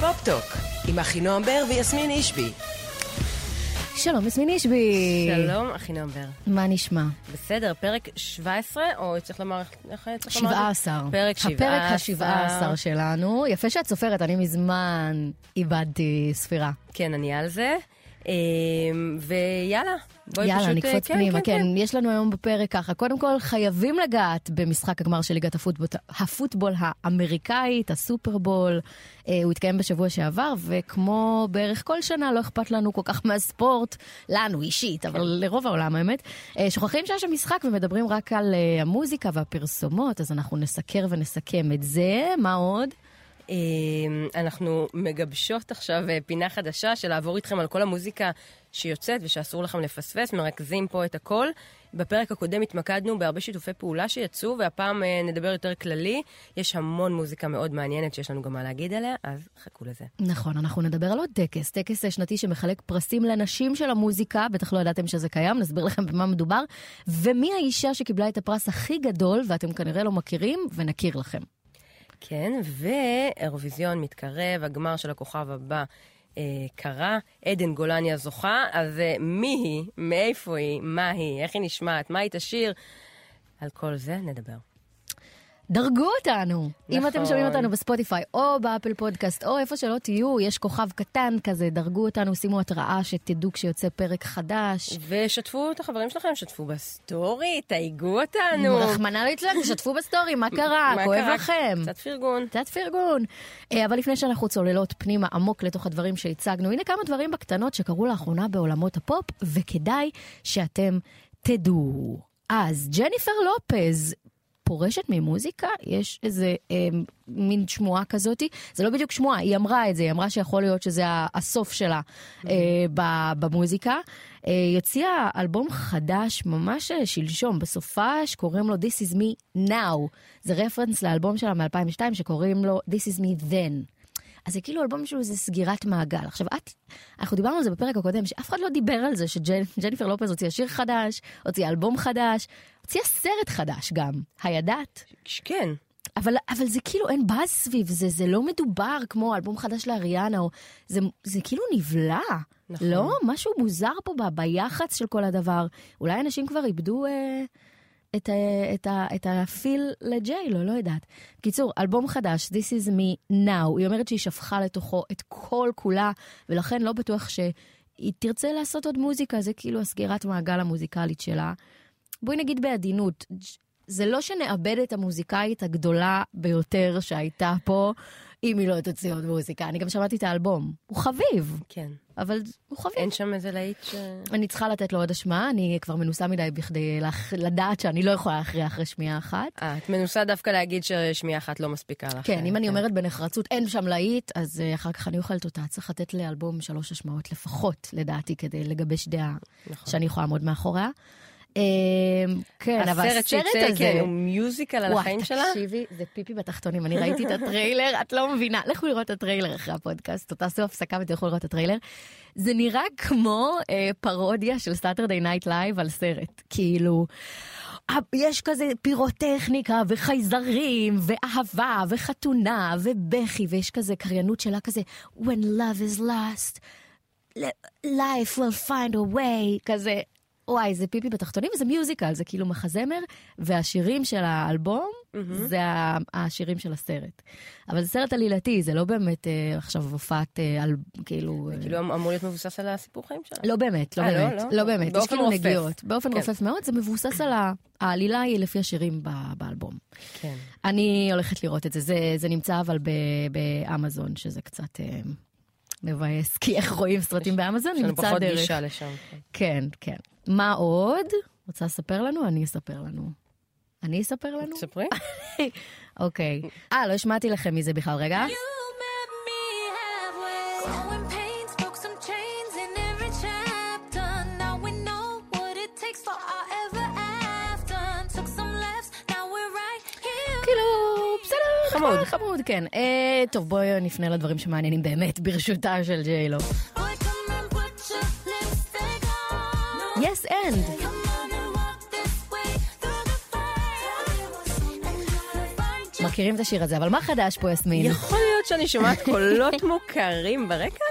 פופ-טוק, עם אחינועם בר ויסמין אישבי. שלום, יסמין אישבי. שלום, אחינועם בר. מה נשמע? בסדר, פרק 17, או צריך לומר, איך צריך לומר? 17. פרק 17. הפרק ה-17 שלנו. יפה שאת סופרת, אני מזמן איבדתי ספירה. כן, אני על זה. אמ, ויאללה, בואי יאללה, פשוט... נקפוץ כן, פנימה, כן, כן. יש לנו היום בפרק ככה. קודם כל, חייבים לגעת במשחק הגמר של ליגת הפוטבול, הפוטבול האמריקאית, הסופרבול. אה, הוא התקיים בשבוע שעבר, וכמו בערך כל שנה, לא אכפת לנו כל כך מהספורט, לנו אישית, אבל לרוב העולם האמת. אה, שוכחים שיש שם משחק ומדברים רק על אה, המוזיקה והפרסומות, אז אנחנו נסקר ונסכם את זה. מה עוד? אמ, אנחנו מגבשות עכשיו אה, פינה חדשה של לעבור איתכם על כל המוזיקה שיוצאת ושאסור לכם לפספס, מרכזים פה את הכל. בפרק הקודם התמקדנו בהרבה שיתופי פעולה שיצאו, והפעם אה, נדבר יותר כללי. יש המון מוזיקה מאוד מעניינת שיש לנו גם מה להגיד עליה, אז חכו לזה. נכון, אנחנו נדבר על עוד טקס, טקס שנתי שמחלק פרסים לנשים של המוזיקה, בטח לא ידעתם שזה קיים, נסביר לכם במה מדובר, ומי האישה שקיבלה את הפרס הכי גדול, ואתם כנראה לא מכירים, ונכיר לכם. כן, ואירוויזיון מתקרב, הגמר של הכוכב הבא אה, קרה, עדן גולני הזוכה, אז אה, מי היא, מאיפה היא, מה היא, איך היא נשמעת, מה היא תשאיר, על כל זה נדבר. דרגו אותנו. נכון. אם אתם נכון. שומעים אותנו בספוטיפיי, או באפל פודקאסט, או איפה שלא תהיו, יש כוכב קטן כזה, דרגו אותנו, שימו התראה שתדעו כשיוצא פרק חדש. ושתפו את החברים שלכם, שתפו בסטורי, תייגו אותנו. רחמנא ליצלן, תשתפו בסטורי, מה קרה? מה כואב קרה? לכם. קצת פרגון. קצת פרגון. אה, אבל לפני שאנחנו צוללות פנימה עמוק לתוך הדברים שהצגנו, הנה כמה דברים בקטנות שקרו לאחרונה בעולמות הפופ, וכדאי שאתם תדעו. אז ג'ניפר לופז פורשת ממוזיקה, יש איזה אה, מין שמועה כזאתי, זה לא בדיוק שמועה, היא אמרה את זה, היא אמרה שיכול להיות שזה הסוף שלה אה, ב- במוזיקה. אה, הוציאה אלבום חדש ממש אה, שלשום, בסופה שקוראים לו This is me now. זה רפרנס לאלבום שלה מ-2002 שקוראים לו This is me then. אז זה כאילו אלבום שהוא זה סגירת מעגל. עכשיו את, אנחנו דיברנו על זה בפרק הקודם, שאף אחד לא דיבר על זה שג'ניפר לופז הוציאה שיר חדש, הוציאה אלבום חדש, הוציאה סרט חדש גם. הידעת? כן. אבל, אבל זה כאילו אין באז סביב זה, זה לא מדובר כמו אלבום חדש לאריאנה, או זה, זה כאילו נבלע. נכון. לא? משהו מוזר פה ב, ביח"צ של כל הדבר. אולי אנשים כבר איבדו אה, את, את, את הפיל לג'יילו, לא יודעת. בקיצור, אלבום חדש, This is me now, היא אומרת שהיא שפכה לתוכו את כל כולה, ולכן לא בטוח שהיא תרצה לעשות עוד מוזיקה, זה כאילו הסגירת מעגל המוזיקלית שלה. בואי נגיד בעדינות, זה לא שנאבד את המוזיקאית הגדולה ביותר שהייתה פה, אם היא לא תוציא עוד מוזיקה. אני גם שמעתי את האלבום. הוא חביב, כן. אבל הוא חביב. אין שם איזה להיט ש... אני צריכה לתת לו עוד אשמה, אני כבר מנוסה מדי בכדי לח... לדעת שאני לא יכולה להכריע אחרי שמיעה אחת. אה, את מנוסה דווקא להגיד ששמיעה אחת לא מספיקה לך. כן, אם אה, אני אומרת בנחרצות אין שם להיט, אז אה, אחר כך אני אוכלת אותה. צריך לתת לאלבום שלוש השמעות לפחות, לדעתי, כדי לגבש דעה נכון. שאני יכולה לעמוד מאחוריה. אה, כן, אבל הסרט שיצא. כן, הוא musical על החיים שלה. וואי, תקשיבי, זה פיפי בתחתונים. אני ראיתי את הטריילר, את לא מבינה. לכו לראות את הטריילר אחרי הפודקאסט, תעשו הפסקה ותלכו לראות את הטריילר. זה נראה כמו אה, פרודיה של Saturday Night Live על סרט. כאילו... אה, יש כזה פירוטכניקה וחייזרים ואהבה וחתונה ובכי ויש כזה קריינות שלה כזה When love is lost, life will find a way, כזה וואי, זה פיפי בתחתונים, וזה מיוזיקל, זה כאילו מחזמר, והשירים של האלבום, זה ה- השירים של הסרט. אבל זה סרט עלילתי, זה לא באמת אה, עכשיו הופעת אה, על, כאילו... אה, כאילו אמור להיות מבוסס על הסיפור חיים שלה. לא באמת, לא אה, לא, באמת, לא? לא באמת, יש כאילו רופף. נגיעות. באופן כן. רופף מאוד, זה מבוסס על ה... העלילה היא לפי השירים באלבום. כן. אני הולכת לראות את זה, זה, זה נמצא אבל באמזון, שזה קצת אה, מבאס, כי איך רואים סרטים באמזון? יש לנו נמצא פחות דרך. גישה לשם. כן. כן, כן. מה עוד? רוצה לספר לנו? אני אספר לנו. אני אספר לנו? תספרי. אוקיי. אה, לא השמעתי לכם מזה בכלל, רגע. You חמוד. חמוד, כן. אה, טוב, בואי נפנה לדברים שמעניינים באמת, ברשותה של ג'יילו. Find your מכירים את השיר הזה, אבל מה חדש פה, יסמין? יכול להיות שאני שומעת קולות מוכרים ברקע?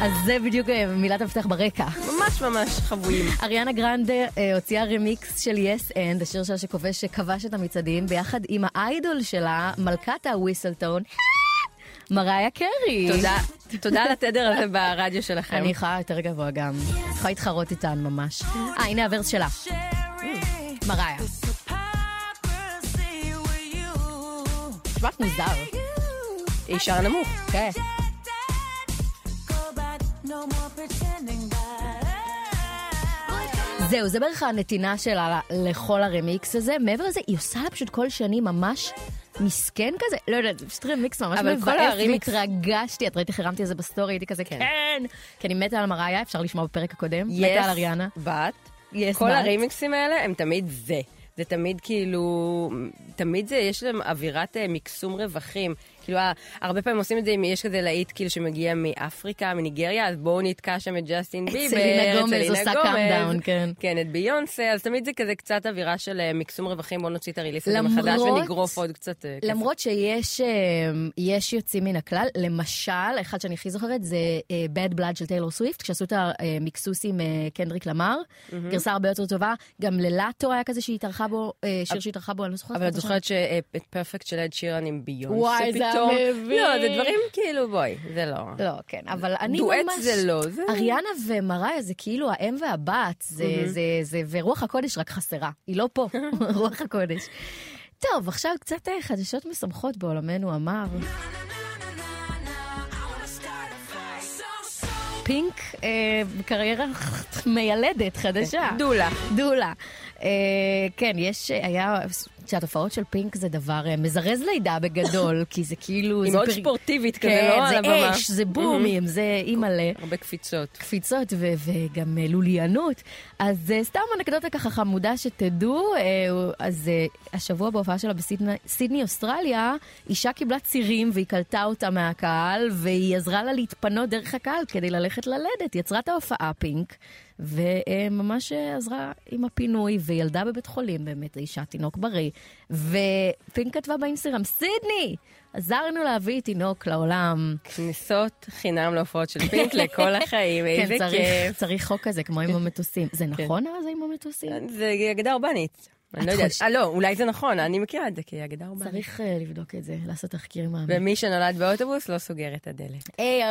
אז זה בדיוק אה, מילת המפתח ברקע. ממש ממש חבויים. אריאנה גרנדה אה, הוציאה רמיקס של yes, and, השיר שלה שכובש שכבש את המצעדים, ביחד עם ה idol שלה, מלכת ה whistle tone, מריה קרי. תודה, תודה על התדר הזה ברדיו שלכם. אני יכולה יותר גבוה גם. יכולה להתחרות איתן ממש. אה, הנה הוורס שלה. מריה. נשמעת מוזר. היא שרה נמוך. כן. זהו, זה בערך הנתינה שלה לכל הרמיקס הזה. מעבר לזה, היא עושה לה פשוט כל שני ממש מסכן כזה. לא יודעת, זה פשוט רמיקס ממש אבל כל מבאס, הרמיקס- והתרגשתי. את ראית איך הרמתי על זה בסטורי, הייתי כזה, כן. כי אני מתה על מריה, אפשר לשמוע בפרק הקודם. מתה על אריאנה. בת. Yes, כל but. הרימיקסים האלה הם תמיד זה. זה תמיד כאילו, תמיד זה, יש להם אווירת אה, מקסום רווחים. כאילו, ה- הרבה פעמים עושים את זה אם יש כזה להיט כאילו שמגיע מאפריקה, מניגריה, אז בואו נתקע שם את ג'סטין ביבר, סלינה גומז עושה Calm Down, כן. כן, את ביונסה, אז תמיד זה כזה קצת אווירה של אה, מקסום רווחים, בואו נוציא את ה release הזה מחדש ונגרוף עוד קצת אה. למרות שיש אה, יש יוצאים מן הכלל, למשל, אחד שאני הכי זוכרת זה אה, Bad Blood של טיילור סוויפט, כשעשו את המיקסוס עם אה, קנדריק למר, גרסה הרבה יותר טובה. גם ללאטו היה כזה שהיא התארחה בו, אה, שיר שהיא התארחה בו, אני לא זוכרת. אבל את את. זוכרת שאת פרפקט של אד שירן עם ביונסה וואי, זה היה פתאום? לא, זה דברים כאילו, בואי, זה לא. לא, כן, אבל אני דואט ממש... זה לא, זה... אריאנה ומריה זה כאילו האם והבת, זה, זה, זה, ורוח הקודש רק חסרה. היא לא פה, רוח הקודש. טוב, עכשיו קצת אה, חדשות משמחות בעולמנו המר. פינק, אה, קריירה מיילדת חדשה. דולה. דולה. אה, כן, יש, אה, שהתופעות של פינק זה דבר אה, מזרז לידה בגדול, כי זה כאילו... היא זה מאוד ספורטיבית כזה, כן, לא על זה הבמה. אש, זה בומים, זה אימא'לה. הרבה קפיצות. קפיצות וגם אה, לוליינות. אז אה, סתם אנקדוטה ככה חמודה שתדעו, אז השבוע בהופעה שלה בסידני, אוסטרליה, אישה קיבלה צירים והיא קלטה אותה מהקהל, והיא עזרה לה להתפנות דרך הקהל כדי ללכת ללדת. יצרה את ההופעה פינק, וממש עזרה עם הפינוי, וילדה בבית חולים באמת, אישה תינוק בריא. ופינק כתבה באינסטגרם, סידני! עזרנו להביא תינוק לעולם. כניסות חינם להופעות של פינק לכל החיים, איזה כן, צריך, כיף. צריך חוק כזה, כמו עם המטוסים. זה נכון אבל זה עם המטוסים? זה אגדה אורבנית. אני לא יודעת. אה, לא, אולי זה נכון, אני מכירה את זה כאגדה אורבנית. צריך אה, לבדוק את זה, לעשות תחקיר מעמיק. ומי שנולד באוטובוס לא סוגר את הדלת. היי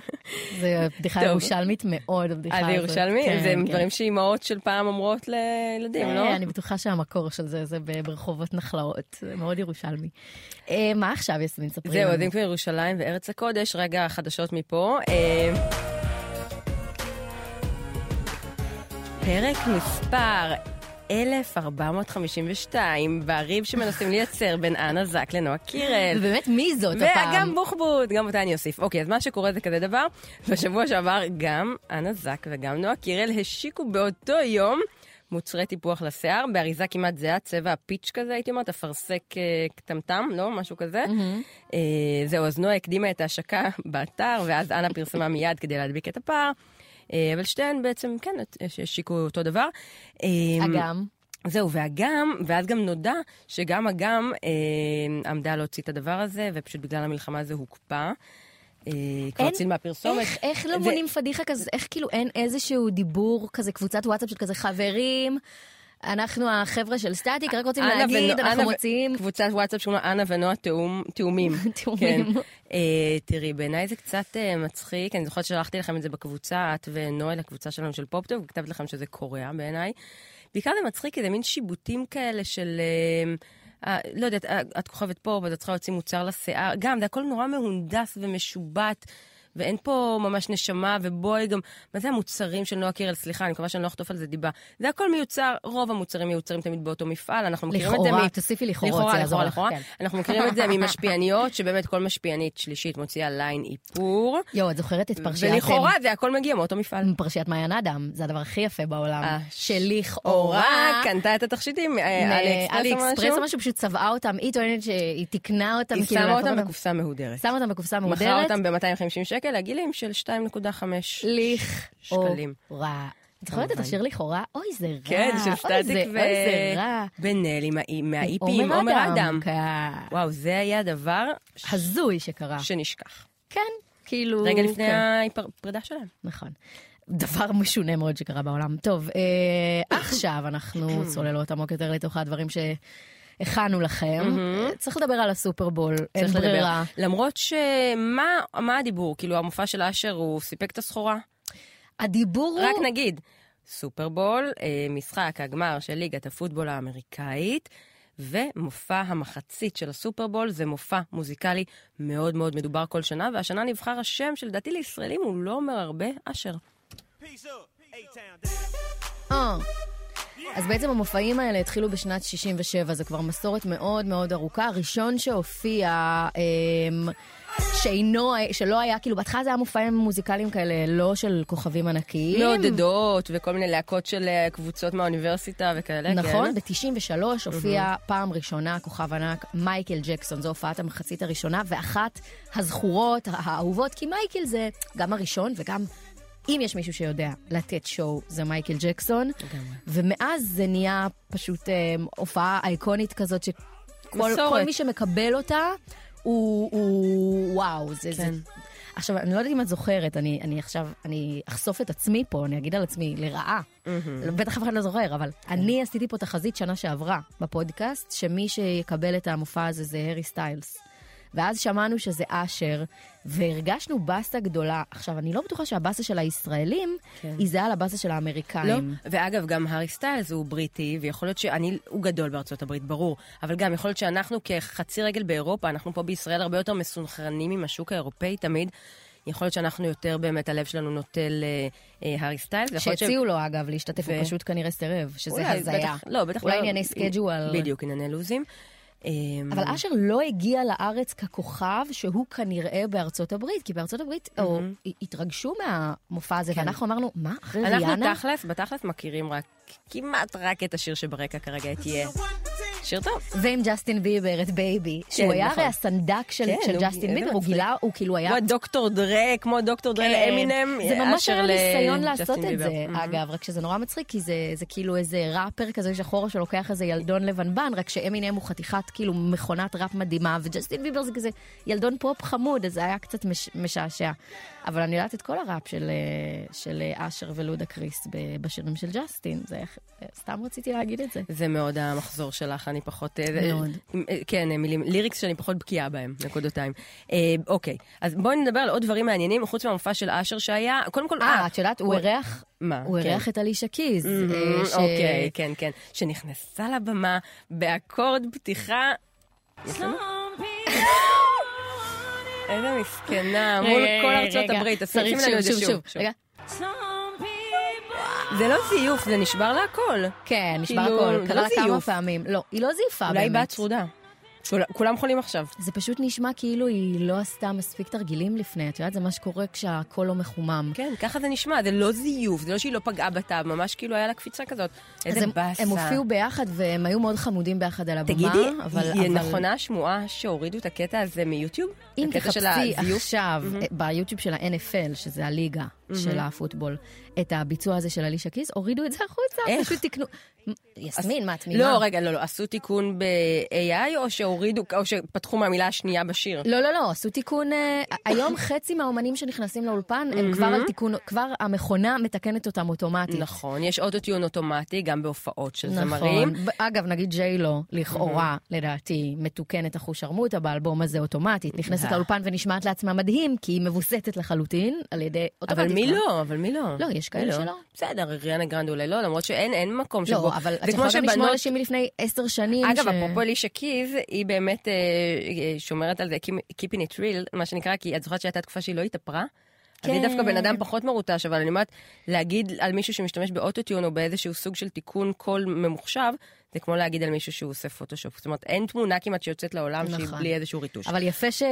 זה בדיחה טוב. ירושלמית מאוד, הבדיחה אה, הזאת. זה ירושלמי? כן, זה כן. דברים שאימהות של פעם אומרות לילדים, אה, לא? אני בטוחה שהמקור של זה זה ברחובות נחלאות, זה מאוד ירושלמי. אה, מה עכשיו, יסמין, ספרי זהו, לנו. אז אם כבר ירושלים וארץ הקודש, רגע חדשות מפה. אה, פרק מספר 1452, בריב שמנסים לייצר בין אנה זק לנועה קירל. ובאמת, מי זאת הפעם? וגם בוחבוט, גם אותה אני אוסיף. אוקיי, אז מה שקורה זה כזה דבר, בשבוע שעבר גם אנה זק וגם נועה קירל השיקו באותו יום מוצרי טיפוח לשיער, באריזה כמעט זהה, צבע הפיץ' כזה, הייתי אומרת, אפרסק אה, קטמטם, לא? משהו כזה. אה, זהו, אז נועה הקדימה את ההשקה באתר, ואז אנה פרסמה מיד כדי להדביק את הפער. אה, אבל שתיהן בעצם, כן, השיקו אותו דבר. אה, אגם. זהו, והגם, ואז גם נודע שגם אגם אה, עמדה להוציא את הדבר הזה, ופשוט בגלל המלחמה זה הוקפא. אה, כבר אין- צילמה פרסומת. איך, איך לא מונים פדיחה כזה, איך כאילו אין איזשהו דיבור כזה, קבוצת וואטסאפ של כזה חברים, אנחנו החבר'ה של סטטיק, רק רוצים להגיד, אנחנו רוצים... קבוצת וואטסאפ לה אנה ונועה תאומים. תאומים. כן. אה, תראי, בעיניי זה קצת אה, מצחיק, אני זוכרת ששלחתי לכם את זה בקבוצה, את ונועה לקבוצה שלנו של פופטוב, וכתבתי לכם שזה קורע בעיניי. בעיקר זה מצחיק, כי זה מין שיבוטים כאלה של... אה, לא יודעת, את כוכבת פה, ואת צריכה להוציא מוצר לשיער. גם, זה הכל נורא מהונדס ומשובט. ואין פה ממש נשמה, ובואי גם, מה זה המוצרים של נועה קירל? סליחה, אני מקווה שאני לא אחטוף על זה דיבה. זה הכל מיוצר, רוב המוצרים מיוצרים תמיד באותו מפעל, אנחנו מכירים את זה לכאורה, מ... תוסיפי לכאורה, זה לכאורה, לכאורה, לך, לכאורה. כן. אנחנו מכירים את זה ממשפיעניות, שבאמת כל משפיענית שלישית מוציאה ליין איפור, יואו, את זוכרת את פרשיית... ולכאורה זה הכל מגיע מאותו מפעל. פרשיית מעיין אדם, זה הדבר הכי יפה בעולם. אה, שלכאורה... אורה קנתה את התכשיטים, אה, אלי משהו? פשוט צבעה אותם, היא טוענת שהיא תיקנה אותם. היא כאילו, שמה אותם בקופסה מהודרת. שמה אותם בקופסה מכרה מהודרת. אותם ב-250 שקל, הגילים של 2.5 ליך שקלים. או רע. את זוכרת את. השיר לכאורה? אוי, זה רע. כן, של סטטיק ו... אוי, זה רע. בן-אל עם ה- מהאיפי, עם עומר אדם. וואו, זה היה דבר הזוי שקרה. שנשכח. כן, כאילו... רגע לפני כן. הפרידה שלהם. נכון. דבר משונה מאוד שקרה בעולם. טוב, אה, עכשיו אנחנו צוללות עמוק יותר לתוך הדברים שהכנו לכם. אה, צריך לדבר על הסופרבול, אין צריך לדבר. ברירה. למרות שמה מה הדיבור? כאילו, המופע של אשר, הוא סיפק את הסחורה? הדיבור רק הוא... נגיד, סופרבול, אה, משחק הגמר של ליגת הפוטבול האמריקאית, ומופע המחצית של הסופרבול זה מופע מוזיקלי מאוד מאוד מדובר כל שנה, והשנה נבחר השם שלדעתי לישראלים הוא לא אומר הרבה, אשר. אה. אז בעצם המופעים האלה התחילו בשנת 67, זה כבר מסורת מאוד מאוד ארוכה. הראשון שהופיע, אמ, שאינו, שלא היה, כאילו בהתחלה זה היה מופעים מוזיקליים כאלה, לא של כוכבים ענקיים. מעודדות וכל מיני להקות של אה, קבוצות מהאוניברסיטה וכאלה, נכון, כן? ב-93 הופיע פעם ראשונה כוכב ענק מייקל ג'קסון, זו הופעת המחצית הראשונה, ואחת הזכורות, האהובות, כי מייקל זה גם הראשון וגם... אם יש מישהו שיודע לתת שואו, זה מייקל ג'קסון. ומאז זה נהיה פשוט אה, הופעה אייקונית כזאת, שכל. כל מי שמקבל אותה, הוא, הוא וואו, זה, כן. זה... עכשיו, אני לא יודעת אם את זוכרת, אני, אני עכשיו, אני אחשוף את עצמי פה, אני אגיד על עצמי, לרעה. בטח אף אחד לא זוכר, אבל אני עשיתי פה תחזית שנה שעברה בפודקאסט, שמי שיקבל את המופע הזה זה הארי סטיילס. ואז שמענו שזה אשר, והרגשנו באסה גדולה. עכשיו, אני לא בטוחה שהבאסה של הישראלים כן. היא זהה לבאסה של לא, האמריקאים. ואגב, גם הארי סטיילס הוא בריטי, ויכול להיות שאני, הוא גדול בארצות הברית, ברור, אבל גם יכול להיות שאנחנו כחצי רגל באירופה, אנחנו פה בישראל הרבה יותר מסונכרנים עם השוק האירופאי תמיד. יכול להיות שאנחנו יותר באמת, הלב שלנו נוטה להארי סטיילס. ויכול להיות ש- שהציעו לו, אגב, להשתתף, הוא פשוט כנראה סירב, שזה אולי, הזיה. בטח- לא, בטח אולי לא. ענייני schedule. בדיוק, ענייני לוזים. אמ, אבל אשר לא הגיע לארץ ככוכב שהוא כנראה בארצות הברית, כי בארצות הברית או, התרגשו מהמופע הזה, ואנחנו אמרנו, מה, אחרי כן. אנחנו ריאנה? תכלס, בתכלס מכירים רק, כמעט רק את השיר שברקע כרגע תהיה. שיר טוב. ועם ג'סטין ביבר, את Baby, שהוא היה נכון. הרי הסנדק של כן, של הוא- ג'סטין ביבר, הוא. גילה, הוא כאילו היה... כמו דוקטור דרה, כמו דוקטור דרה כן. לאמינם. זה ממש אשר היה ניסיון לג'סטין לעשות את ביבר. זה, אגב, רק שזה נורא מצחיק, כי זה, זה כאילו איזה ראפר כזה שחור שלוקח איזה ילדון לבנבן, רק שאמינם הוא חתיכת כאילו מכונת ראפ מדהימה, וג'סטין ביבר זה כזה ילדון פופ חמוד, אז זה היה קצת מש, משעשע. אבל אני יודעת את כל הראפ של, אה, של אה, אשר ולודקריס בשירים של ג'סטין, זה אה, סתם רציתי להגיד את זה. זה מאוד המחזור שלך, אני פחות... אה, מאוד. אה, כן, אה, מילים, ליריקס שאני פחות בקיאה בהם, נקודותיים. אוקיי, אז בואי נדבר על עוד דברים מעניינים, חוץ מהמופע של אשר שהיה, קודם כל... אה, את יודעת, הוא אירח... מה? הוא כן. אירח את אלישה קיז. ש- אוקיי, כן, כן. שנכנסה לבמה באקורד פתיחה... איזה מסכנה, מול כל ארצות. הברית. צריך שוב, שוב, שוב. זה לא זיוף, זה נשבר לה הכל. כן, נשבר כאילו, הכל. זה קרה לא לה כמה זיוף. פעמים. לא, היא לא זייפה אולי היא באמת. בת צרודה. כול- כולם חולים עכשיו. זה פשוט נשמע כאילו היא לא עשתה מספיק תרגילים לפני. את יודעת, זה מה שקורה כשהקול לא מחומם. כן, ככה זה נשמע, זה לא זיוף, זה לא שהיא לא פגעה בתו, ממש כאילו היה לה קפיצה כזאת. אז איזה הם, באסה. הם הופיעו ביחד והם היו מאוד חמודים ביחד על הבמה. תגידי, אבל, היא אבל נכונה השמועה שהורידו את הקטע הזה מיוטיוב? אם הקטע של תחפשי הזיוף? עכשיו אה, ביוטיוב של ה-NFL, שזה הליגה של הפוטבול, את הביצוע הזה של אלישה קיס, הורידו את זה החוצה, איך? פשוט תקנו. יסמין, מה, תמימה? לא, רגע, לא, לא, עשו תיקון ב-AI או שהורידו, או שפתחו מהמילה השנייה בשיר? לא, לא, לא, עשו תיקון... אה, היום חצי מהאומנים שנכנסים לאולפן, הם כבר על תיקון, כבר המכונה מתקנת אותם אוטומטית. נכון, יש אוטוטיון אוטומטי, גם בהופעות של זמרים. נכון. אגב, נגיד ג'יי לו, לכאורה, לדעתי, מתוקנת אחושרמוטה באלבום הזה אוטומטית. נכנסת. לאולפן ונשמעת לעצמה מדהים, כי היא מבוסתת לחלוטין על ידי אוטומטית. מי כבר. לא? אבל מי לא? לא, יש כאלה מי שלא. בסדר, אריאנה גרנדה אולי לא, למרות שאין אין מקום שבו... לא, אבל את יכולה גם לשמוע אנשים מלפני עשר שנים. אגב, אפרופו אלישה קיז, היא באמת אה, אה, שומרת על זה, keeping it real, מה שנקרא, כי את זוכרת שהייתה תקופה שהיא לא התאפרה? כן. דווקא בן אדם פחות מרוטש, אבל אני אומרת, להגיד על מישהו שמשתמש באוטוטיון או באיזשהו סוג של תיקון קול ממוחשב, זה כמו להגיד על מישהו שהוא עושה פוטושופ. זאת אומרת, אין תמונה כמעט שיוצאת לעולם שהיא נכון. בלי איזשהו ריטוש. אבל יפה ש...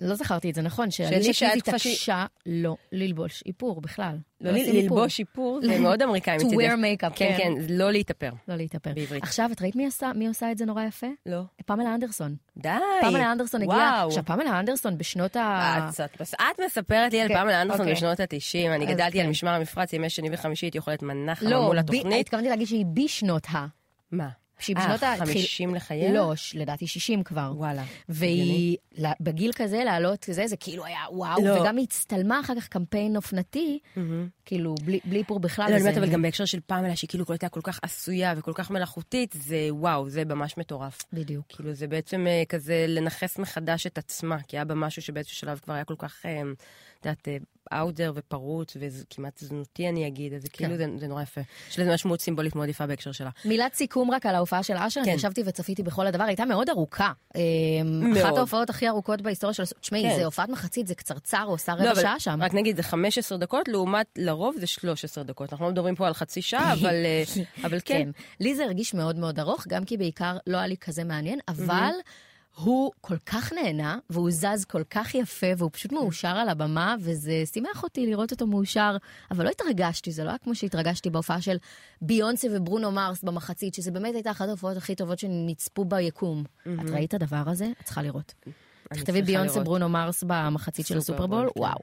לא זכרתי את זה, נכון, תקופה שהיא- התעקשה לא ללבוש איפור בכלל. לא איפור. ללבוש איפור זה מאוד אמריקאי To מצידך. wear makeup, כן, כן. כן, לא להתאפר. לא להתאפר. בעברית. עכשיו, את ראית מי עשה, מי עושה את זה נורא יפה? לא. פמלה אנדרסון. די. פמלה אנדרסון הגיעה... עכשיו, פמלה אנדרסון בשנות ה... את, את, מספרת לי על כן, פמלה אנדרסון אוקיי. בשנות ה-90, אני אז גדלתי על כן. משמר המפרץ ימי שני וחמישי, הייתי אוכלת מנה חמה לא, מול התוכנית. התכוונתי להגיד שהיא בשנות ה... מה? שהיא אה, בשנות ה... 50 לחייה? לא, לדעתי 60 כבר. וואלה. והיא, לה- בגיל כזה, לעלות כזה, זה כאילו היה וואו, לא. וגם היא הצטלמה אחר כך קמפיין אופנתי, כאילו, בלי בלי איפור בכלל. לא, אני אומרת, אבל גם בהקשר של פמלה, שהיא כאילו הייתה כל כך עשויה וכל כך מלאכותית, זה וואו, זה ממש מטורף. בדיוק. כאילו, זה בעצם אה, כזה לנכס מחדש את עצמה, כי היה בה משהו שבאיזשהו שלב כבר היה כל כך, אה, את יודעת, אאוטר ופרוץ, וכמעט זנותי אני אגיד, אז זה כן. כאילו, זה, זה נורא יפה. יש לזה משמעות סימבולית מאוד יפה בהקשר שלה. מילת סיכום רק על ההופעה של אשר, כן. אני ישבתי וצפיתי בכל הדבר, הייתה מאוד ארוכה. אה, מאוד. אחת ההופעות הכי ארוכות בהיסטוריה של... תשמעי, כן. זה הופעת מחצית, זה קצרצר, עושה לא, רבע אבל שעה שם. רק נגיד, זה 15 דקות, לעומת לרוב זה 13 דקות. אנחנו לא מדברים פה על חצי שעה, אבל, אה, אבל כן. כן. לי זה הרגיש מאוד מאוד ארוך, גם כי בעיקר לא היה לי כזה מעניין, אבל הוא כל כך נהנה, והוא זז כל כך יפה, והוא פשוט מאושר על הבמה, וזה שימח אותי לראות אותו מאושר, אבל לא התרגשתי, זה לא היה כמו שהתרגשתי בהופעה של ביונסה וברונו מרס במחצית, שזה באמת הייתה אחת ההופעות הכי טובות שנצפו ביקום. את ראית את הדבר הזה? את צריכה לראות. תכתבי ביונסה. ברונו מרס במחצית של סופרבול, הסופרבול, כן. וואו.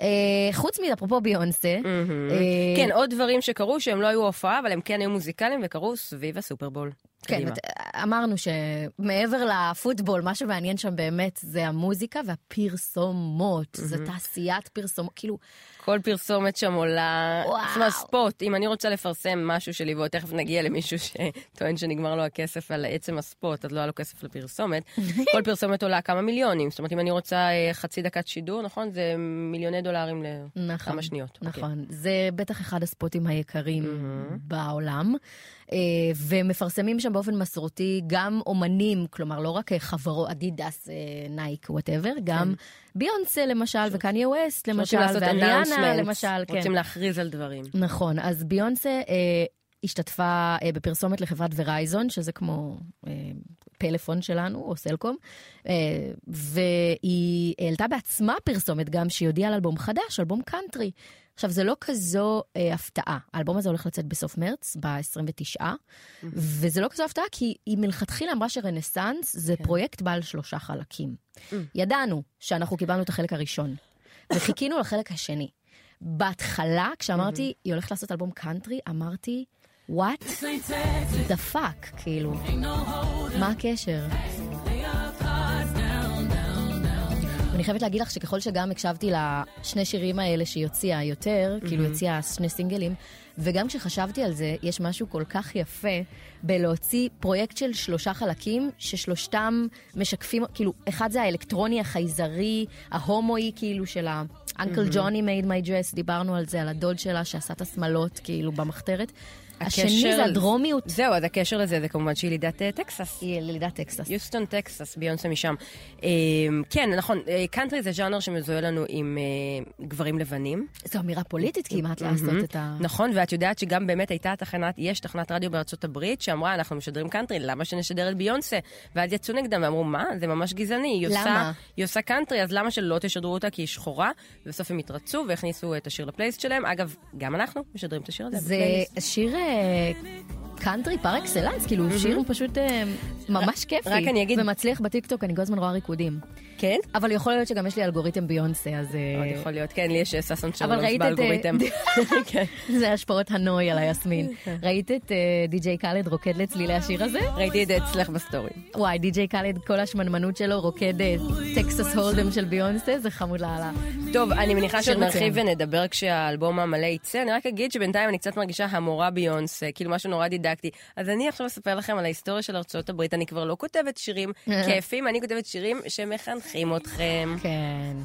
אה, חוץ מזה, אפרופו ביונסה, אה, כן, עוד דברים שקרו שהם לא היו הופעה, אבל הם כן היו מוזיקליים וקרו סביב הסופרבול. כן. את- אמרנו שמעבר לפוטבול, מה שמעניין שם באמת זה המוזיקה והפרסומות. זה תעשיית פרסומות, כאילו, כל פרסומת שם עולה. זאת אומרת, ספוט, אם אני רוצה לפרסם משהו שלי, ועוד תכף נגיע למישהו שטוען שנגמר לו הכסף על עצם הספוט, אז לא היה לו כסף לפרסומת, כל פרסומת עולה כמה מיליונים. זאת אומרת, אם אני רוצה אה, חצי דקת שידור, נכון? זה מיליוני דולרים נכון. לכמה שניות. אוקיי. נכון. זה בטח אחד הספוטים היקרים בעולם. אה, ומפרסמים שם באופן מסורתי גם אומנים, כלומר לא רק חברות, אדידס, נייק, whatever, גם ביונסה למשל, וקניה ווסט למשל, ואריאנה למשל, כן. רוצים להכריז על דברים. נכון, אז ביונסה אה, השתתפה אה, בפרסומת לחברת ורייזון, שזה כמו אה, פלאפון שלנו, או סלקום, אה, והיא העלתה בעצמה פרסומת גם שהיא הודיעה על אלבום חדש, אלבום קאנטרי. עכשיו, זה לא כזו אה, הפתעה. האלבום הזה הולך לצאת בסוף מרץ, ב-29, וזה לא כזו הפתעה, כי היא מלכתחילה אמרה שרנסאנס זה פרויקט בעל שלושה חלקים. ידענו שאנחנו קיבלנו את החלק הראשון, וחיכינו לחלק השני. בהתחלה, כשאמרתי, היא הולכת לעשות אלבום קאנטרי, אמרתי, what the fuck, כאילו, מה הקשר? ואני חייבת להגיד לך שככל שגם הקשבתי לשני שירים האלה שהיא הוציאה יותר, כאילו היא הוציאה שני סינגלים, וגם כשחשבתי על זה, יש משהו כל כך יפה בלהוציא פרויקט של שלושה חלקים, ששלושתם משקפים, כאילו, אחד זה האלקטרוני החייזרי, ההומואי, כאילו, של ה-Uncle Johnny made my dress, דיברנו על זה, על הדוד שלה שעשה את השמלות, כאילו, במחתרת. השני הקשר- זה הדרומיות. זהו, אז הקשר לזה זה כמובן שהיא לידת אה, טקסס. היא ילידת טקסס. יוסטון, טקסס, ביונסה משם. אה, כן, נכון, אה, קאנטרי זה ז'אנר שמזוהה לנו עם גברים לבנים. זו אמירה פוליטית כמעט לעשות את ה... נכון, ואת יודעת שגם באמת הייתה תחנת, יש תחנת רדיו בארצות הברית שאמרה, אנחנו משדרים קאנטרי, למה שנשדר את ביונסה? ואז יצאו נגדם ואמרו, מה? זה ממש גזעני. היא עושה, קאנטרי, אז למה שלא תשדרו אותה כי היא שחורה? ובסוף הם התרצו והכניסו את השיר לפלייסט שלהם. אגב, גם אנחנו משדרים את השיר הזה זה. שיר קאנטרי par excellence, כאילו שיר פשוט אה, ממש כיפי. רק אני אגיד- ומצליח בטיקטוק, אני כל הזמן רואה ריקודים. כן? אבל יכול להיות שגם יש לי אלגוריתם ביונסה, אז... אה, עוד יכול להיות, כן, לי יש אה, ששון. אה, באלגוריתם. כן. זה השפעות הנוי על היסמין. ראית את די.ג'יי קאלד רוקד לצלילי השיר הזה? ראיתי את זה אצלך בסטורי. וואי, די.ג'יי קאלד, כל השמנמנות שלו רוקד טקסס הולדם של ביונסה, זה חמוד לאללה. טוב, אני מניחה שיר שעוד נרחיב מצוין. ונדבר כשהאלבום המלא יצא. אני רק אגיד שבינתיים אני קצת מרגישה המורה ביונסה, כאילו משהו נורא דידקטי. אז אני עכשיו אספר לכם על ההיסטוריה של ארצות הברית. אני כבר לא כותבת שירים כיפים, אני כותבת שירים שמחנכים אתכם. כן,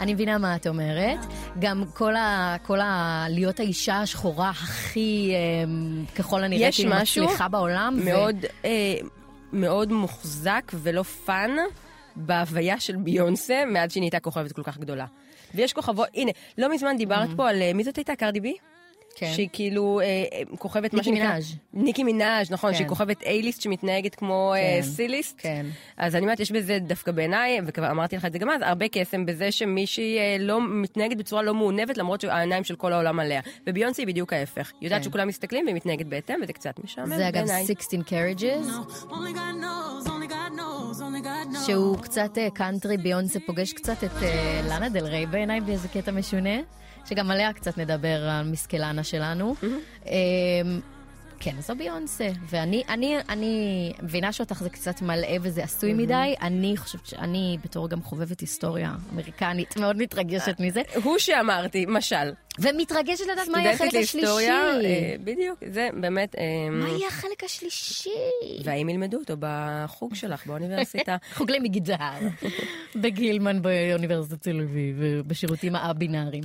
אני מבינה מה את אומרת. גם כל ה... כל ה... להיות האישה השחורה הכי, אה, ככל הנראה, יש כאילו משהו מצליחה בעולם. ו- מאוד, אה, מאוד מוחזק ולא fun בהוויה של ביונסה מאז שהיא נהייתה כוכבת כל כך גדולה. ויש כוכבות, הנה, לא מזמן דיברת פה על, אה, מי זאת הייתה? קרדי בי? כן. שהיא כאילו אה, אה, כוכבת מה ניקי שנקרא... מינאז'. ניקי מנאז', נכון, כן. שהיא כוכבת A-list שמתנהגת כמו כן. C-list. כן. אז אני אומרת, יש בזה דווקא בעיניי, וכבר אמרתי לך את זה גם אז, הרבה קסם בזה שמישהי אה, לא מתנהגת בצורה לא מעונבת, למרות שהעיניים של כל העולם עליה. וביונסי היא בדיוק ההפך. היא יודעת כן. שכולם מסתכלים והיא מתנהגת בהתאם, וזה קצת משעמם זה אגב בעיניי. 16 carriages, Only God knows, only God knows, only God knows. שהוא קצת אה, קאנטרי ביונסה פוגש קצת את אה, לאנה דל ריי בעיניי באיזה קטע משונה, שגם עליה קצת נדבר, המסקלנה שלנו. אה, כן, זו ביונסה, ואני אני, אני מבינה שאותך זה קצת מלאה וזה עשוי מדי, אני חושבת שאני בתור גם חובבת היסטוריה אמריקנית מאוד מתרגשת מזה, הוא שאמרתי, משל. ומתרגשת לדעת מה יהיה החלק השלישי. להיסטוריה, אה, בדיוק, זה באמת... אה, מה יהיה החלק השלישי? והאם ילמדו אותו בחוג שלך באוניברסיטה? חוג למגדר, בגילמן באוניברסיטת תל אביב, בשירותים הבינאריים.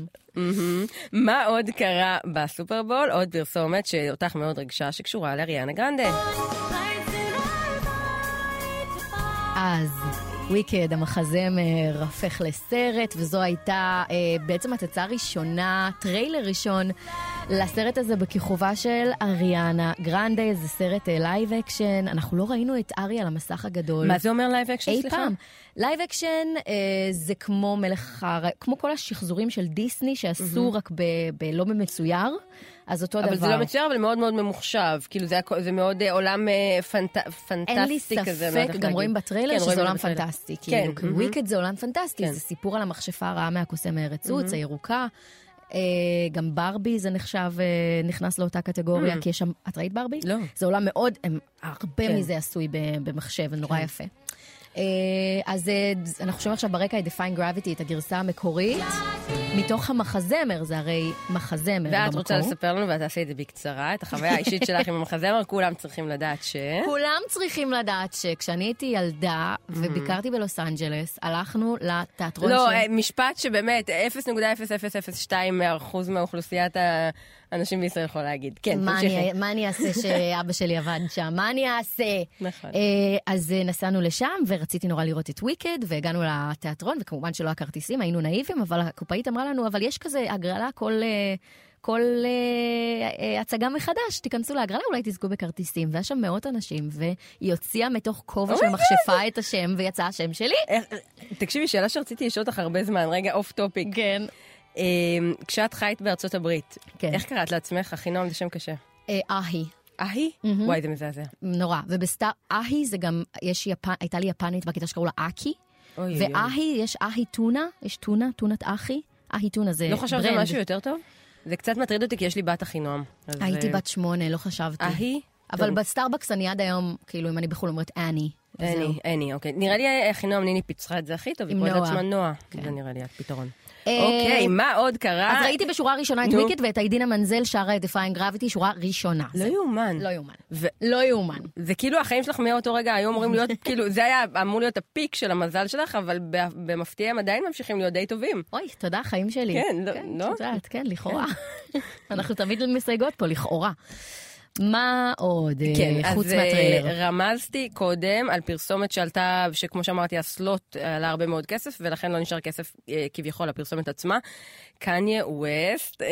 מה עוד קרה בסופרבול? עוד פרסומת שאותך מאוד רגשה, שקשורה לאריאנה גרנדה. Life. אז וויקד, המחזמר, הפך לסרט, וזו הייתה אה, בעצם הצצה ראשונה, טריילר ראשון לסרט הזה בכיכובה של אריאנה גרנדה, זה סרט live action, אנחנו לא ראינו את ארי על המסך הגדול. מה זה אומר live action, אי סליחה? פעם. live action אה, זה כמו מלך, הר... כמו כל השחזורים של דיסני שעשו רק ב... ב... לא במצויר, אז אותו דבר. אבל זה לא מצויר, אבל מאוד מאוד ממוחשב. כאילו, זה, הכ- זה מאוד אה, עולם אה, פנט, פנטסטי אין לי כזה. לא יודעת ספק, איך גם להגיד. רואים בטריילר כן, שזה רואים עולם בטריילר. פנטסטי. כן, כאילו, מהמם. וויקד זה עולם פנטסטי, כן. זה סיפור על המכשפה הרעה מהקוסם הארץ עוץ, הירוקה. אה, גם ברבי זה נחשב, אה, נכנס לאותה קטגוריה, כי יש שם, את ראית ברבי? לא. זה עולם מאוד, הרבה כן. מזה עשוי במחשב, נורא יפה. אה, אז אה, אנחנו שומעים עכשיו ברקע את Define Gravity, את הגרסה המקורית, מתוך המחזמר, זה הרי מחזמר במקור. ואת רוצה לספר לנו, ואת תעשי את זה בקצרה, את החוויה האישית שלך עם המחזמר, כולם צריכים לדעת ש... כולם צריכים לדעת שכשאני הייתי ילדה וביקרתי בלוס אנג'לס, הלכנו לתיאטרון לא, של... אה, משפט שבאמת 0.0002% מהאוכלוסיית האנשים בישראל יכול להגיד. כן, תמשיכי. מה אני אעשה שאבא שלי עבד שם? מה אני אעשה? נכון. אה, אז אה, נסענו לשם, ורציתי נורא לראות את וויקד, והגענו לתיאטרון, וכמובן שלא הכרטיסים, היינו נאיבים, אבל הקופאית אמרה לנו, אבל יש כזה הגרלה כל... אה, כל אה, אה, הצגה מחדש, תיכנסו להגרלה, אולי תזכו בכרטיסים. והיה שם מאות אנשים, והיא הוציאה מתוך כובע של מכשפה את השם, ויצא השם שלי. תקשיבי, שאלה שרציתי לשאול אותך הרבה זמן, רגע, off topic. כן. כשאת חיית בארצות הברית, כן. איך קראת לעצמך? אחינועם זה שם קשה. אה, אהי. אהי? וואי, זה מזעזע. נורא. ובסטאר, אהי זה גם, יש יפן, הייתה לי יפנית בכיתה שקראו לה אקי. ואהי, יש אהי טונה, יש טונה, טונת אחי. אהי טונה זה לא חשבת על brand. משהו יותר טוב? זה קצת מטריד אותי כי יש לי בת אחינועם. הייתי אה, בת שמונה, לא חשבתי. אהי? אבל. בסטארבקס אני עד היום, כאילו, אם אני בחו"ל אומרת אני. אני, אני, אוקיי. נראה לי אחינועם ניני פיצחה את זה הכי טוב, היא קוראת. לעצמה נועה. כן. זה נראה לי הפתרון. אה, אוקיי, מה עוד קרה? אז ראיתי בשורה הראשונה את. Wicked ואת עידינה מנזל שרה את Defying Gravity, שורה ראשונה. לא יאומן. לא יאומן. לא יאומן. זה כאילו החיים שלך מאותו רגע היו אמורים להיות, כאילו, זה היה אמור להיות ה peak של המזל שלך, אבל במפתיע הם עדיין ממשיכים להיות די טובים. אוי, תודה, חיים שלי. כן, לא- לא? את יודעת, כן, לכאורה. אנחנו תמיד מסייגות פה, לכאורה. מה עוד, אה, כן, חוץ אז אה, מהטריילר? רמזתי קודם על פרסומת שעלתה, שכמו שאמרתי, הסלוט עלה הרבה מאוד כסף, ולכן לא נשאר כסף אה, כביכול לפרסומת עצמה. קניה ווסט, אה,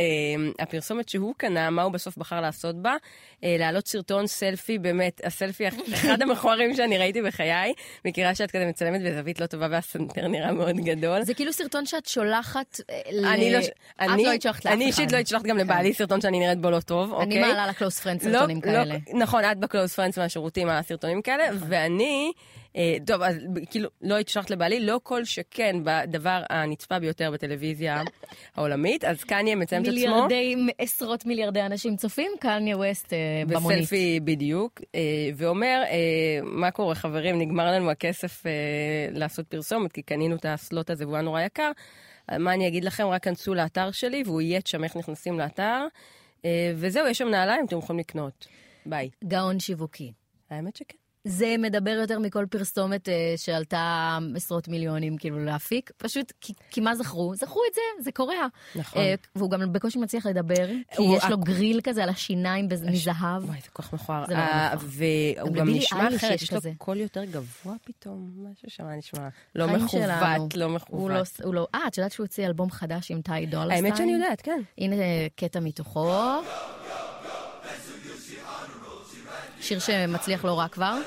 הפרסומת שהוא קנה, מה הוא בסוף בחר לעשות בה? אה, להעלות סרטון סלפי, באמת, הסלפי אחד המכוערים שאני ראיתי בחיי. מכירה שאת כזה מצלמת בזווית לא טובה והסנטר נראה מאוד גדול. זה כאילו סרטון שאת שולחת אה, ל... אני לא, את אני, לא שולחת לאף אחד. אני אישית לא שולחת גם לבעלי סרטון שאני נראית בו לא טוב, אני אוקיי? מעלה ל close לא- סרטונים לא- כאלה. נכון, את ב close friends מהשירותים על הסרטונים כאלה, נכון. ואני, אה, טוב, אז כאילו, לא הייתי שולחת לבעלי, לא כל שכן בדבר הנצפה ביותר בטלוויזיה העולמית, אז קניה מציין את עצמו. מיליארדי, עשרות מיליארדי אנשים צופים, קניה ווסט אה, במונית. בסלפי בדיוק, אה, ואומר, אה, מה קורה חברים, נגמר לנו הכסף אה, לעשות פרסומת, כי קנינו את הסלוט הזה והוא היה נורא יקר. מה אני אגיד לכם, רק כנסו לאתר שלי והוא יהיה שם איך נכנסים לאתר. אה, וזהו, יש שם נעליים, אתם יכולים לקנות. ביי. גאון שיווקי. האמת שכן. זה מדבר יותר מכל פרסומת אה, שעלתה עשרות מיליונים כאילו להפיק, פשוט כי, כי מה זכרו? זכרו את זה, זה קוריאה. נכון. אה, והוא גם בקושי מצליח לדבר, כי הוא- יש לו גריל כזה על השיניים בז- מזהב. וואי, זה כל כך מכוער. זה נורא אה, מכוער. והוא גם נשמע אחרת, יש לו. קול יותר גבוה פתאום, משהו שם נשמע לא שלנו. מכוות, לא מכוות. לא, הוא לא, אה, את יודעת שהוא הוציא אלבום חדש עם טאי דולסטיין? האמת שאני יודעת, כן. הנה אה, קטע מתוכו. שיר שמצליח לא רע כבר.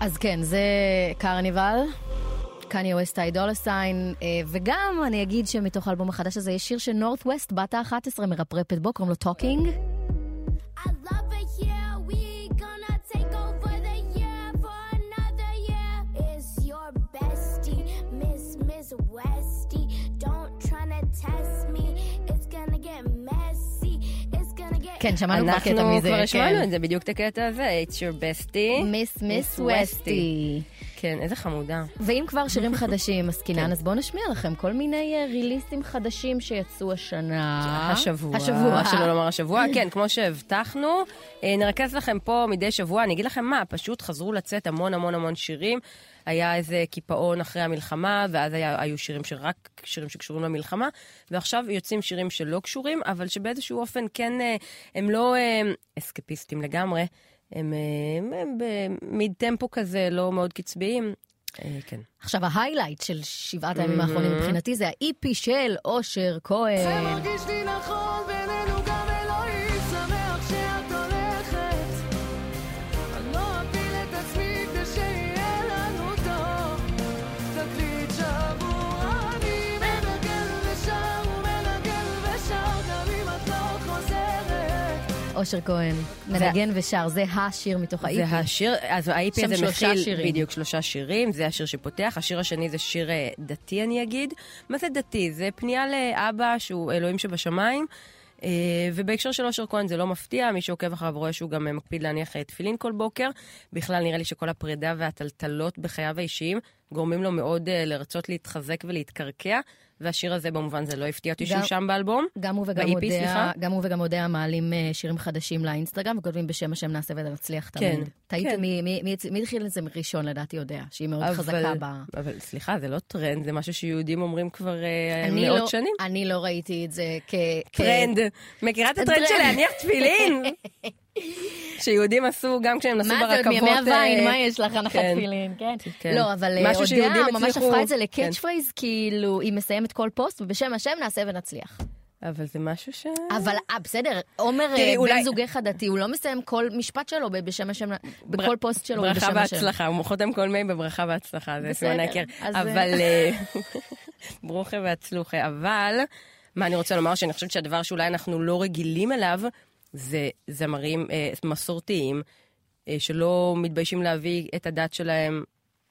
אז כן, זה קרניבל. קניה ווסט אידולוסיין, וגם אני אגיד שמתוך האלבום החדש הזה יש שיר של נורת ווסט, בת ה-11, מרפרפת בו, קוראים לו Talking. Miss Miss. כן, שמענו כבר אנחנו קטע מזה, כבר השמענו כן. את זה, בדיוק את הקטע הזה, It's your bestie. Miss Miss Westie. כן, איזה חמודה. ואם כבר שירים חדשים עסקינן, כן. אז בואו נשמיע לכם כל מיני אה, ריליסטים חדשים שיצאו השנה. השבוע. השבוע. שלא לומר השבוע. כן, כמו שהבטחנו, אה, נרכז לכם פה מדי שבוע. אני אגיד לכם מה, פשוט חזרו לצאת המון המון המון שירים. היה איזה קיפאון אחרי המלחמה, ואז היה, היו שירים שרק שירים שקשורים למלחמה, ועכשיו יוצאים שירים שלא קשורים, אבל שבאיזשהו אופן כן, אה, הם לא אה, אסקפיסטים לגמרי, הם, אה, הם, הם במיד טמפו כזה, לא מאוד קצביים. אה, כן. עכשיו, ההיילייט של שבעת הימים האחרונים מבחינתי זה ה-EP של אושר כהן. זה מרגיש לי נכון אושר כהן, מנגן ושר, זה השיר מתוך ה-EP. זה השיר, אז ה-IP שם הזה מכיל שירים. בדיוק שלושה שירים, זה השיר שפותח. השיר השני זה שיר אה, דתי, אני אגיד. מה זה דתי? זה פנייה לאבא שהוא אלוהים שבשמיים. אה, ובהקשר של אושר כהן זה לא מפתיע, מי שעוקב אחריו רואה שהוא גם אה, מקפיד להניח תפילין כל בוקר. בכלל נראה לי שכל הפרידה והטלטלות בחייו האישיים גורמים לו מאוד לרצות להתחזק ולהתקרקע, והשיר הזה במובן זה לא הפתיע אותי שהוא שם באלבום. גם הוא וגם ב-EP, אודיה, סליחה? גם הוא וגם אודיה מעלים אה, שירים חדשים לאינסטגרם וכותבים בשם השם נעשה ונצליח כן, תמיד. טעיתי, כן. מי- מי- מי מי התחיל את זה ראשון לדעתי אודיה, שהיא מאוד אבל- חזקה ב... אבל סליחה, זה לא טרנד, זה משהו שיהודים אומרים כבר אה, מאות לא- שנים. אני לא ראיתי את זה כ... כ- טרנד. מכירה את הטרנד של. להניח תפילין? שיהודים עשו גם כשהם נסעו מה ברכבות. זה, עוד מימי הווין, אה, מה יש לך, הנחת כן. תפילין, כן. כן. לא, אבל אה, אודיה ממש הפכה את זה כן. ל catch phrase, כאילו, היא מסיימת כל פוסט, ובשם השם נעשה ונצליח. אבל זה משהו ש... אבל, אה, בסדר, עומר אה, בן אולי- זוגך הדתי, הוא לא מסיים כל משפט שלו בשם השם, בכל פוסט שלו ברכה בשם השם. והצלחה, הוא חותם כל מייל בברכה והצלחה, זה סימן ההיכר. אה, אבל... אה, ברוכה והצלוחה. אבל, מה אני רוצה לומר? שאני חושבת שהדבר שאולי אנחנו לא רגילים אליו, זה זמרים אה, מסורתיים, אה, שלא מתביישים להביא את הדת שלהם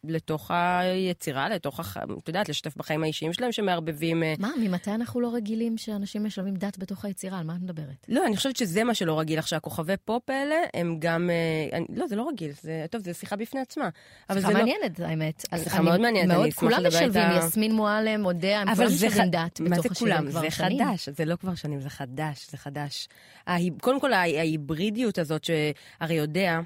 לתוך היצירה, לתוך, הח... את יודעת, לשתף בחיים האישיים שלהם, שמערבבים... אה, מה, ממתי אנחנו לא רגילים שאנשים משלבים דת בתוך היצירה? על מה את מדברת? לא, אני חושבת שזה מה שלא רגיל עכשיו. הכוכבי פופ האלה, הם גם... אה, אני, לא, זה לא רגיל, זה... טוב, זו שיחה בפני עצמה. אבל שיחה זה מעניינת, האמת. שיחה מאוד מעניינת, אני מאוד, כולם משלבים. יסמין מועלם, אודיה, הם כולם זה משלבים ח- דת מה זה בתוך השירים כולם? כבר זה שנים. חדש, זה לא כבר שנים, זה חדש, זה חדש. קודם כל, ההי- ההיברידיות הזאת, שהרי יודע,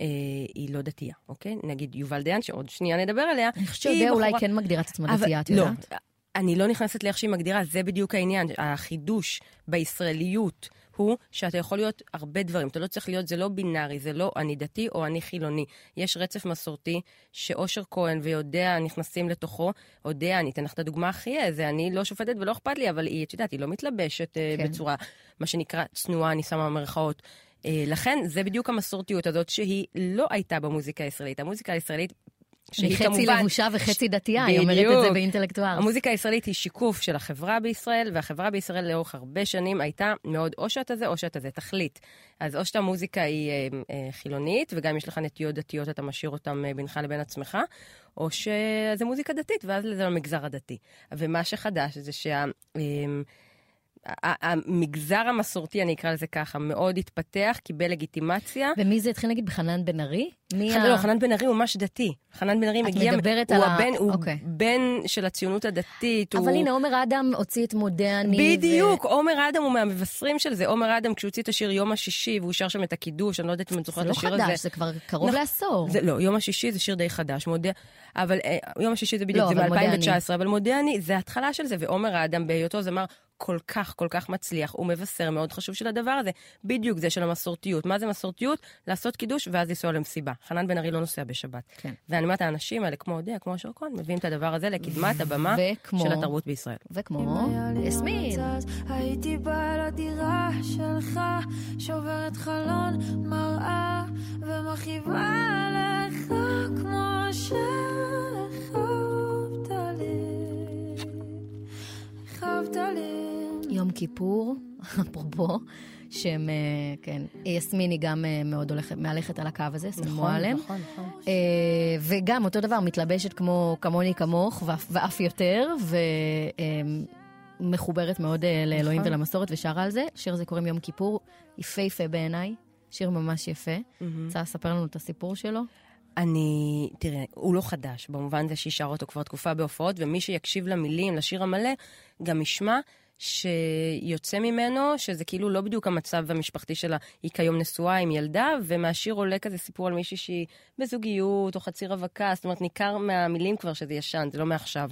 אה, היא לא דתייה, אוקיי? נגיד יובל דיין, שעוד שנייה נדבר עליה. אני חושבת שיודע אולי בחורה- כן מגדירה את עצמה דתייה, את לא, יודעת? אני לא נכנסת לאיך שהיא מגדירה, זה בדיוק העניין. החידוש בישראליות הוא שאתה יכול להיות הרבה דברים. אתה לא צריך להיות, זה לא בינארי, זה לא אני דתי או אני חילוני. יש רצף מסורתי שאושר כהן ויודע נכנסים לתוכו. יודע, אני אתן לך את הדוגמה הכי איזה, אני לא שופטת ולא אכפת לי, אבל היא, את יודעת, היא לא מתלבשת אה, כן. בצורה, מה שנקרא, צנועה, אני שמה במרכאות. אה, לכן, זה בדיוק המסורתיות הזאת שהיא לא הייתה במוזיקה הישראלית. המוזיקה הישראלית, שהיא חצי כמובן... לבושה וחצי דתייה, היא אומרת את זה. באינטלקטואר. המוזיקה הישראלית היא שיקוף של החברה בישראל, והחברה בישראל לאורך הרבה שנים הייתה מאוד או שאתה זה או שאתה זה, תחליט. אז או שאתה מוזיקה היא אה, אה, חילונית, וגם יש לך נטיות דתיות, אתה משאיר אותן אה, בינך לבין עצמך, או שזה מוזיקה דתית, ואז זה למגזר הדתי. ומה שחדש זה שה... אה, המגזר המסורתי, אני אקרא לזה ככה, מאוד התפתח, קיבל לגיטימציה. ומי זה התחיל נגיד בחנן בן ארי? מי חנן, ה- לא, חנן בן ארי הוא ממש דתי. חנן בן ארי את מגיע... מדברת הוא על ה- הבן, הוא אוקיי. בן של הציונות הדתית. אבל הוא... הנה, עומר אדם הוציא את מודרני. בדיוק, עומר אדם הוא מהמבשרים של זה. עומר אדם, כשהוא הוציא את השיר יום השישי, והוא שר שם את הקידוש, אני לא יודעת אם את זה זוכרת לא את השיר הזה. חדש, זה כבר קרוב נכון. לעשור. זה, לא, יום השישי זה שיר די חדש, מודה, אבל אה, יום השישי זה בדיוק, לא, זה אבל מודה מ-2019, אבל מודה אני, זה ההתחלה של זה, ועומר האדם בהיותו זמר כל כך, כל כך מצליח, הוא מבשר מאוד חשוב של הדבר הזה, בדיוק זה של המסורתיות. מה זה מסורתיות? לעשות קידוש ואז לנסוע למסיבה. חנן בן ארי לא נוסע בשבת. כן. ואני אומרת, האנשים האלה, כמו אודיה, כמו אשר כהן, מביאים את הדבר הזה לקדמת הבמה וכמו- של התרבות בישראל. וכמו יסמין. הייתי באה לדירה שלך, שוברת חלון מראה, ומכאיבה לך כמו שהכאבת לי. לי. כיפור, אפרופו, שהם, אה, כן, יסמין היא גם אה, מאוד הולכת, מהלכת על הקו הזה, יסמין מועלם. נכון, נכון. אה, וגם אותו דבר, מתלבשת כמו כמוני כמוך, ואף, ואף יותר, ומחוברת מאוד לאלוהים נכון. ולמסורת, ושרה על זה. שיר הזה קוראים יום כיפור, יפהפה בעיניי, שיר ממש יפה. רוצה לספר לנו את הסיפור שלו? אני, תראה, הוא לא חדש, במובן זה שהיא שרה אותו כבר תקופה בהופעות, ומי שיקשיב למילים, לשיר המלא, גם ישמע שיוצא ממנו, שזה כאילו לא בדיוק המצב המשפחתי שלה, היא כיום נשואה עם ילדה, ומהשיר עולה כזה סיפור על מישהי שהיא בזוגיות, או חצי רווקה, זאת אומרת, ניכר מהמילים כבר שזה ישן, זה לא מעכשיו.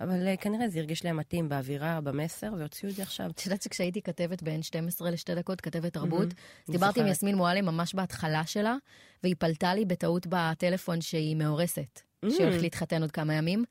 אבל uh, כנראה זה הרגיש להם מתאים באווירה, במסר, והוציאו את זה עכשיו. את יודעת שכשהייתי כתבת בין 12 לשתי דקות, כתבת תרבות, אני דיברתי עם. יסמין מועלם ממש בהתחלה שלה, והיא פלטה לי בטעות בטלפון שהיא מאורסת, שהיא הולכת להתחתן עוד כמה ימים.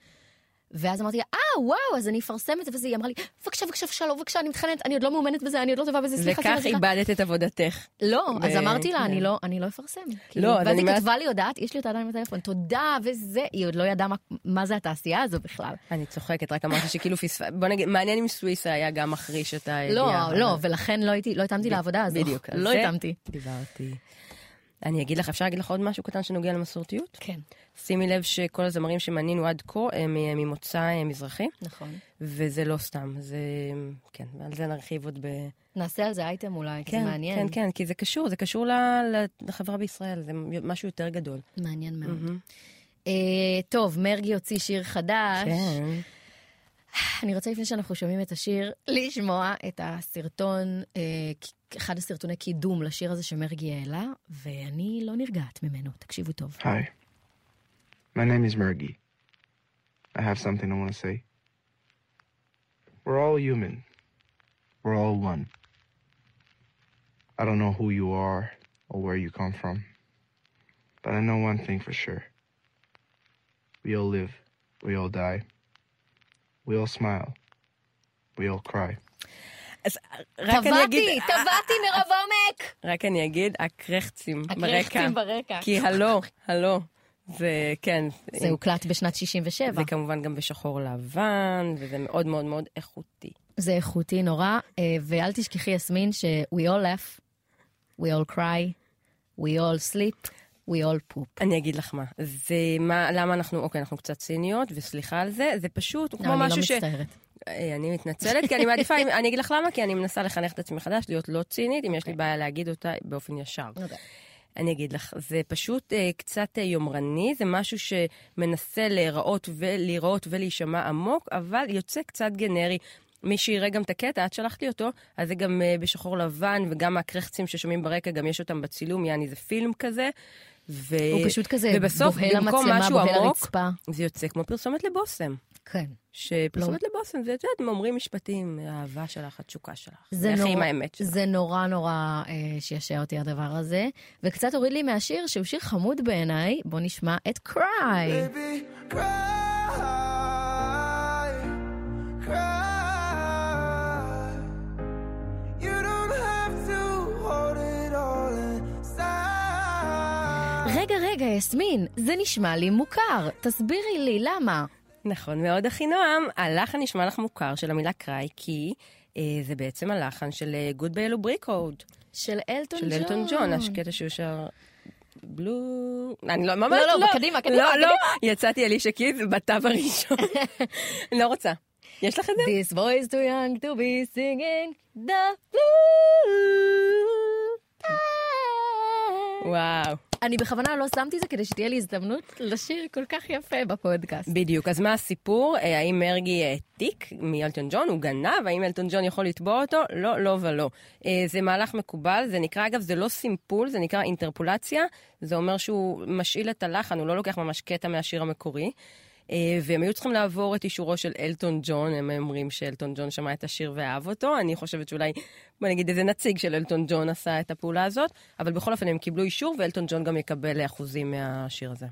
ואז אמרתי לה, אה, וואו, אז אני אפרסם את זה וזה. היא אמרה לי, בבקשה, בבקשה, בבקשה, לא, בבקשה, אני מתחננת, אני עוד לא מאומנת בזה, אני עוד לא טובה בזה, סליחה, סליחה, וכך. איבדת את עבודתך. לא, אז אמרתי לה, כן. אני לא, אני לא אפרסם. כאילו, לא, אז ואז אני היא אומרת- כתבה לי הודעת, יש לי אותה עדיין בטלפון, תודה, וזה, היא עוד לא ידעה מה- מה זה התעשייה הזו בכלל. אני צוחקת, רק אמרתי שכאילו פספס... בוא נגיד, מעניין אם סוויסה היה גם מחריש את הידיעה. לא, לא, ולכן לא הייתי, לא התאמתי לעבודה הזו. בדיוק. לא התאמתי. דיברתי. אני אגיד לך, אפשר להגיד לך עוד משהו קטן שנוגע למסורתיות? כן, שימי לב שכל הזמרים שמנינו עד כה הם אה, ממוצא אה, מזרחי, נכון. וזה לא סתם, זה... כן, ועל זה נרחיב עוד ב... נעשה על זה אייטם אולי, כי זה כן, מעניין. כן, כן, כי זה קשור, זה קשור לחברה בישראל, זה משהו יותר גדול. מעניין מאוד. אה, טוב, מרגי הוציא שיר חדש. כן. אני רוצה לפני שאנחנו שומעים את השיר, לשמוע את הסרטון, אה, אחד הסרטוני קידום לשיר הזה שמרגי העלה, ואני לא נרגעת ממנו, תקשיבו טוב. Hi. My name is Mergy. I have something I want to say. We're all human. We're all one. I don't know who you are or where you come from, but I know one thing for sure. We all live. We all die. We all smile. We all cry. אז רק אני אגיד... טבעתי, טבעתי מרב עומק! רק אני אגיד, הקרחצים ברקע. הקרחצים ברקע. כי הלו, הלו, זה כן. זה הוקלט בשנת 67. זה כמובן גם בשחור לבן, וזה מאוד מאוד מאוד איכותי. זה איכותי נורא, אה, ואל תשכחי, יסמין, ש- we all laugh, we all cry, we all sleep, we all poop. אני אגיד לך מה, זה מה, למה אנחנו, אוקיי, אנחנו קצת ציניות, וסליחה על זה, זה פשוט כמו אני לא משהו ש... מצטערת. אה, אני מתנצלת, כי אני מעדיפה, אני אגיד לך למה, כי אני מנסה לחנך את עצמי מחדש, להיות לא צינית, אם יש לי בעיה להגיד אותה באופן ישר. אוקיי. אני אגיד לך, זה פשוט אה, קצת אה, יומרני, זה משהו שמנסה להיראות ולהיראות ולהישמע עמוק, אבל יוצא קצת גנרי. מי שיראה גם את הקטע, את שלחת לי אותו, אז זה גם אה, בשחור לבן, וגם הקרחצים ששומעים ברקע, גם יש אותם בצילום, יעני זה פילם כזה. ו... הוא פשוט כזה ובסוף, בוהה במקום למצלמה, בוהה עמוק, לרצפה. זה יוצא כמו פרסומת לבושם. כן. שפרסומת לבושם, זה, את יודעת, הם אומרים משפטים, האהבה שלך, התשוקה שלך. זה נורא, עם האמת שלך. זה נורא נורא אה, שישע אותי הדבר הזה, וקצת הוריד לי מהשיר, שהוא שיר חמוד בעיניי, בוא נשמע את קריי. Baby, cry, יסמין, זה נשמע לי מוכר, תסבירי לי למה. נכון מאוד, אחינועם. הלחן נשמע לך מוכר של המילה קריי, כי אה, זה בעצם הלחן של Good Bale ובריקוד, של אלטון של ג'ון. אלטון ג'ון, הקטע שהוא שר... בלו... אני לא, ממש לא, לא. קדימה, קדימה, לא. לא, יצאתי אלישה קיז בתו הראשון. לא רוצה. יש לך את זה? This boy is too young to be singing the blue. וואו. אני בכוונה לא שמתי זה כדי שתהיה לי הזדמנות לשיר כל כך יפה בפודקאסט. בדיוק, אז מה הסיפור? אה, האם מרגי העתיק מאלטון ג'ון? הוא גנב? האם אלטון ג'ון יכול לתבוע אותו? לא, לא ולא. אה, זה מהלך מקובל, זה נקרא, אגב, זה לא סימפול, זה נקרא אינטרפולציה. זה אומר שהוא משאיל את הלחן, הוא לא לוקח ממש קטע מהשיר המקורי. אה, והם היו צריכים לעבור את אישורו של אלטון ג'ון, הם אומרים שאלטון ג'ון שמע את השיר ואהב אותו, אני חושבת שאולי, בוא נגיד איזה נציג של אלטון ג'ון עשה את הפעולה הזאת, אבל בכל אופן הם קיבלו אישור ואלטון ג'ון גם יקבל אחוזים מהשיר הזה.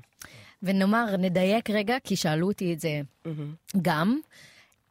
ונאמר, נדייק רגע, כי שאלו אותי את זה גם.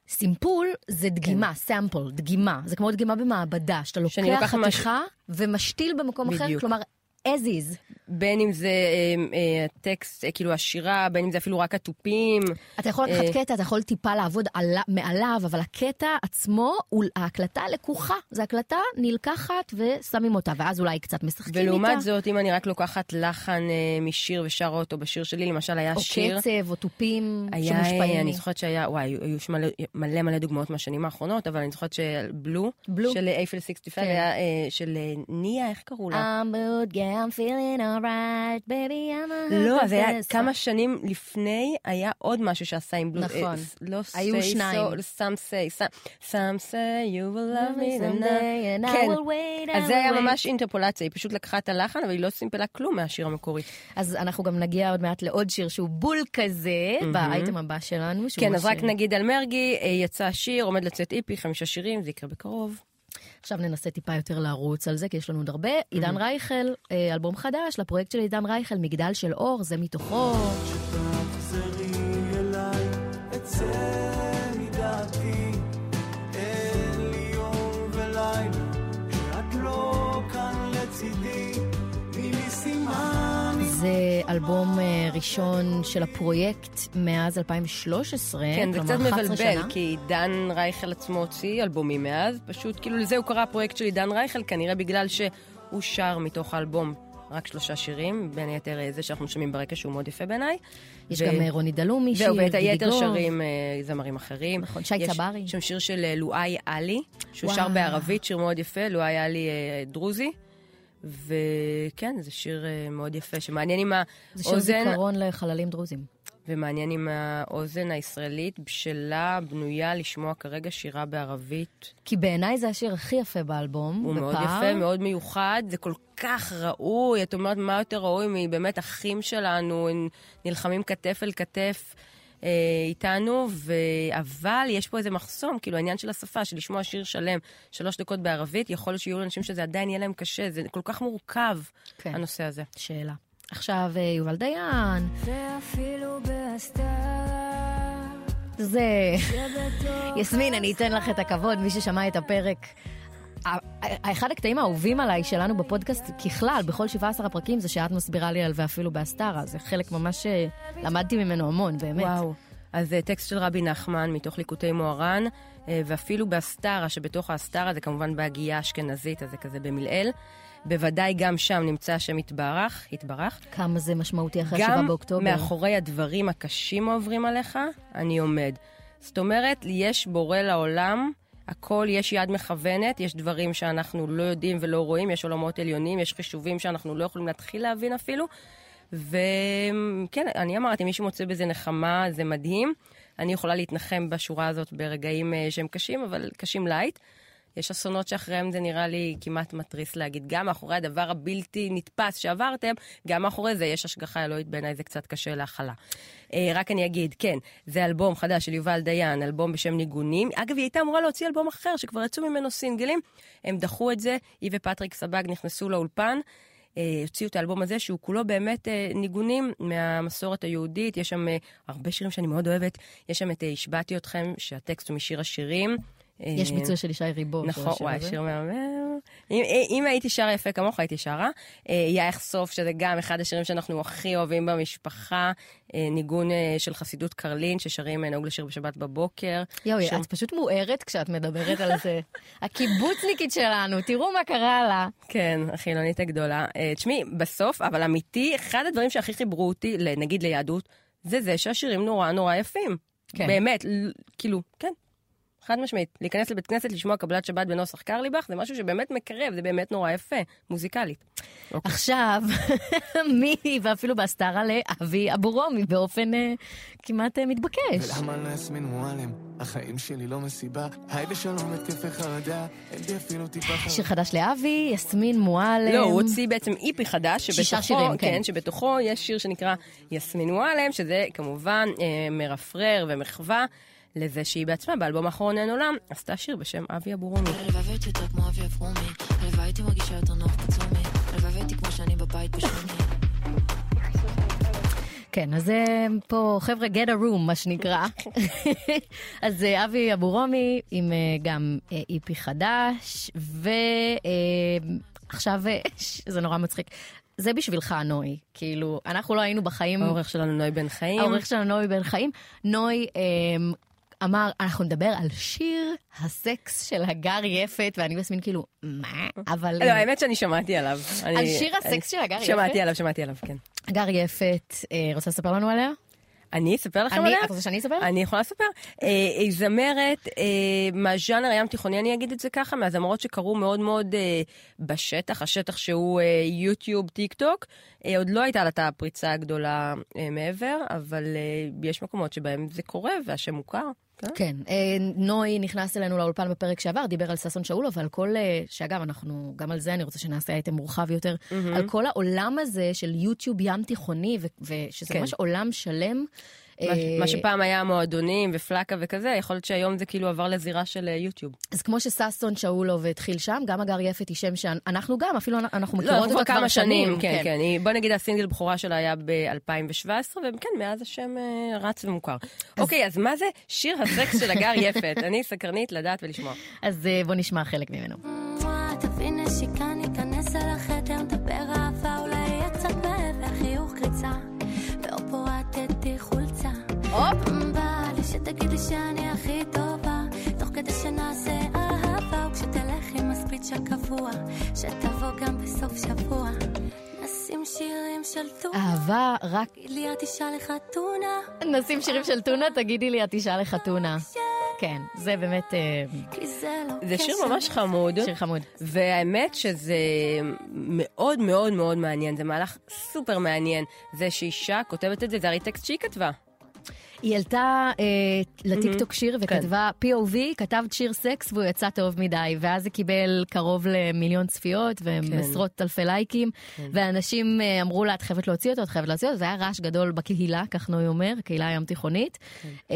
סימפול זה דגימה, סמפל, דגימה. זה כמו דגימה במעבדה, שאתה לוקח לוקחת מש- חתיכה ומשתיל במקום אחר, בדיוק. כלומר, as is. בין אם זה אה, אה, הטקסט, אה, כאילו השירה, בין אם זה אפילו רק התופים. אתה יכול לקחת קטע, אתה יכול טיפה לעבוד על, מעליו, אבל הקטע עצמו, ההקלטה לקוחה. זו הקלטה נלקחת ושמים אותה, ואז אולי קצת משחקים איתה. ולעומת זאת, אם אני רק לוקחת לחן משיר ושרה אותו בשיר שלי, למשל היה או שיר... קצב, או תופים היה, שמושפעים. אני זוכרת שהיה, וואי, היו- מלא, מלא מלא דוגמאות מהשנים האחרונות, אבל אני זוכרת שבלו, בלו. של אייפל 65, כן. היה אה, של ניה, איך קראו לה? I'm good, yeah, I'm feeling alright, baby, I'm a... לא, אז היה. כמה שנים לפני, היה עוד משהו שעשה עם בלו. נכון. לא היו say שניים. So, some say, some, say you will love me, someday, and I כן. will wait, אז זה היה. ממש אינטרפולציה, היא פשוט לקחה את הלחן, אבל היא לא סימפלה כלום מהשיר המקורי. אז אנחנו גם נגיע עוד מעט לעוד שיר שהוא בול כזה, באייטם הבא שלנו. כן, אז רק נגיד על מרגי, אה, יצא שיר, עומד לצאת איפי, חמישה שירים, זה יקרה בקרוב. עכשיו ננסה טיפה יותר לרוץ על זה, כי יש לנו עוד הרבה. עידן רייכל, אה, אלבום חדש לפרויקט של עידן רייכל, מגדל של אור, זה מתוכו. תחזרי אליי, מדעתי, אלבום אה, ראשון של הפרויקט מאז 2013, כן, זה קצת 11 מבלבל, שנה. כי דן רייכל עצמו הוציא אלבומים מאז, פשוט כאילו לזה הוא קרא הפרויקט של עידן רייכל, כנראה בגלל שהוא שר מתוך האלבום רק שלושה שירים, בין היתר אה, זה שאנחנו שומעים ברקע שהוא מאוד יפה בעיניי. יש ו- גם אה, רוני דלומי, שיר, זהו, ואת היתר. שרים זמרים אחרים. נכון, שי יש צברי. שם שיר של לואי עלי, שהוא שר וואו. בערבית, שיר מאוד יפה, לואי עלי דרוזי. וכן, זה שיר אה, מאוד יפה, שמעניין עם זה שיר האוזן, זיכרון לחללים דרוזים. ומעניין אם האוזן הישראלית בשלה, בנויה לשמוע כרגע שירה בערבית. כי בעיניי זה השיר הכי יפה באלבום. הוא מאוד בפער. יפה, מאוד מיוחד, זה כל כך ראוי, את אומרת, מה יותר ראוי מבאמת אחים שלנו, נלחמים כתף אל כתף איתנו, ו... אבל יש פה איזה מחסום, כאילו העניין של השפה, של לשמוע שיר שלם, שלוש דקות בערבית, יכול להיות שיהיו אנשים שזה עדיין יהיה להם קשה, זה כל כך מורכב, כן. הנושא הזה. שאלה. עכשיו אה, יובל דיין, ואפילו בהסתרה זה... יסמין, אני אתן לך את הכבוד, מי ששמע את הפרק. אחד הקטעים האהובים עליי שלנו בפודקאסט ככלל, בכל 17 הפרקים, זה שאת מסבירה לי על ואפילו בהסתרה. זה חלק ממש אה, למדתי ממנו המון, באמת. וואו. אז אה, טקסט של רבי נחמן מתוך ליקוטי מוהר"ן, אה, ואפילו בהסתרה, שבתוך ההסתרה זה כמובן בהגייה האשכנזית, אז זה כזה במלעיל. בוודאי גם שם נמצא השם יתברך, יתברך. כמה זה משמעותי אחרי 7 גם באוקטובר. מאחורי הדברים הקשים העוברים עליך, אני עומד. זאת אומרת, יש בורא לעולם, הכל, יש יד מכוונת, יש דברים שאנחנו לא יודעים ולא רואים, יש עולמות עליונים, יש חישובים שאנחנו לא יכולים להתחיל להבין אפילו. וכן, אני אמרתי, מי שמוצא בזה נחמה, זה מדהים. אני יכולה להתנחם בשורה הזאת ברגעים אה, שהם קשים, אבל קשים light. יש אסונות שאחריהם זה נראה לי כמעט מתריס להגיד. גם מאחורי הדבר הבלתי נתפס שעברתם, גם מאחורי זה יש השגחה אלוהית, בעיניי זה קצת קשה להכלה. אה, רק אני אגיד, כן, זה אלבום חדש של יובל דיין, אלבום בשם ניגונים. אגב, היא הייתה אמורה להוציא אלבום אחר, שכבר יצאו ממנו סינגלים. הם דחו את זה, היא ופטריק סבג נכנסו לאולפן. אה, הוציאו את האלבום הזה, שהוא כולו באמת אה, ניגונים מהמסורת היהודית. יש שם אה, הרבה שירים שאני מאוד אוהבת. יש שם את אה, השבעתי אתכם, שהטקסט הוא משיר השירים. יש אה, ביצוע של ישי ריבו. נכון, וואי. שיר מהמם. אם, אם הייתי שרה יפה כמוך, הייתי שרה. אה, יאיך סוף, שזה גם אחד השירים שאנחנו הכי אוהבים במשפחה. אה, ניגון אה, של חסידות קרלין, ששרים נהוג לשיר בשבת בבוקר. יואו, שיר- את פשוט מוארת כשאת מדברת על זה. הקיבוצניקית שלנו, תראו מה קרה לה. כן, החילונית הגדולה. תשמעי, בסוף, אבל אמיתי, אחד הדברים שהכי חיברו אותי, נגיד ליהדות, זה זה שהשירים נורא נורא יפים. כן. באמת, כאילו, כן. חד משמעית. להיכנס לבית כנסת, לשמוע קבלת שבת בנוסח קרליבך, זה משהו שבאמת מקרב, זה באמת נורא יפה, מוזיקלית. עכשיו, מי, ואפילו בהסתרה לאבי אבורומי באופן אה, כמעט אה, מתבקש. ולמה לא יסמין מועלם? החיים שלי לא מסיבה. היי בשלום התקפי חרדה. אין בי אפילו טיפה חרדה. שיר חדש לאבי, יסמין מועלם. לא, הוא הוציא בעצם איפי חדש, שבתוכו, שישה שירים, כן. כן, שבתוכו יש שיר שנקרא יסמין וואלם, שזה כמובן אה, מרפרר ומחווה לזה שהיא בעצמה, באלבום האחרון אין עולם, עשתה שיר בשם אבי אבורומי. הלוואי והייתי יותר כמו אבי אברומי, הלוואי הייתי מרגישה יותר נוח בצומי, הלוואי והייתי כמו שאני בבית בשוני. כן, אז אה, פה חבר'ה get a room, מה שנקרא. אז אה, אבי אבורומי עם אה, גם איפי חדש, ועכשיו, זה נורא מצחיק. זה בשבילך, נוי. כאילו, אנחנו לא היינו בחיים... העורך שלנו נוי בן חיים. העורך שלנו נוי בן חיים. נוי אמר, אנחנו נדבר על שיר הסקס של הגר יפת, ואני ויסמין כאילו, מה? אבל... לא, האמת שאני שמעתי עליו. על שיר הסקס של הגר יפת? שמעתי עליו, שמעתי עליו, כן. הגר יפת, אה, רוצה לספר לנו עליה? אני אספר לכם עליה? את רוצה שאני אספר? אני יכולה לספר. אה, היא זמרת אה, מהז'אנר הים תיכוני, אני אגיד את זה ככה, מהזמרות שקרו מאוד מאוד אה, בשטח, השטח שהוא אה, יוטיוב, טיק טוק. אה, עוד לא הייתה לה את הפריצה הגדולה אה, מעבר, אבל אה, יש מקומות שבהם זה קורה והשם מוכר. כן? כן, אה, נוי נכנס אלינו לאולפן בפרק שעבר, דיבר על ששון שאולוב ועל כל, אה, שאגב, אנחנו, גם על זה אני רוצה שנעשה אייטם מורחב יותר, על כל העולם הזה של יוטיוב ים תיכוני, ו- ושזה כן. ממש עולם שלם. מה- אה, מה שפעם היה מועדונים ופלאקה וכזה, יכול להיות שהיום זה כאילו עבר לזירה של אה, יוטיוב. אז כמו שששון שאולוב התחיל שם, גם הגר יפת היא שם שאנחנו גם, אפילו אנחנו לא, מכירות אנחנו אותה כבר כבר כמה שנים, כן, כן. כן. היא- בוא נגיד הסינגל בכורה שלה היה ב-2017, וכן, מאז השם אה, רץ ומוכר. אוקיי, אז מה זה שיר הסקס של הגר יפת? אני סקרנית לדעת ולשמוע. אז בוא נשמע חלק ממנו. וואי, תביא בא לי שאני הכי טובה, תוך כדי שנעשה אהבה, וכשתלך עם הספיץ' הקבוע, שתבוא גם בסוף שבוע. נשים שירים של טונה, אהבה רק... תגיד לי את אישה לחתונה, נשים שירים של טונה, תגידי לי, את אישה לחתונה. כן, זה באמת אה, זה לא זה שיר. ממש חמוד, שיר חמוד. והאמת שזה מאוד מאוד מאוד מעניין, זה מהלך סופר מעניין. זה שאישה כותבת את זה, זה הרי טקסט שהיא כתבה. היא העלתה אה, לטיקטוק שיר וכתבה POV, כתבת שיר סקס והוא יצא טוב מדי, ואז זה קיבל קרוב למיליון צפיות ועשרות אלפי לייקים, ואנשים אה, אמרו לה, את חייבת להוציא אותו, את חייבת להוציא אותו, זה היה רעש גדול בקהילה, כך נוי אומר, הקהילה הים תיכונית, אה,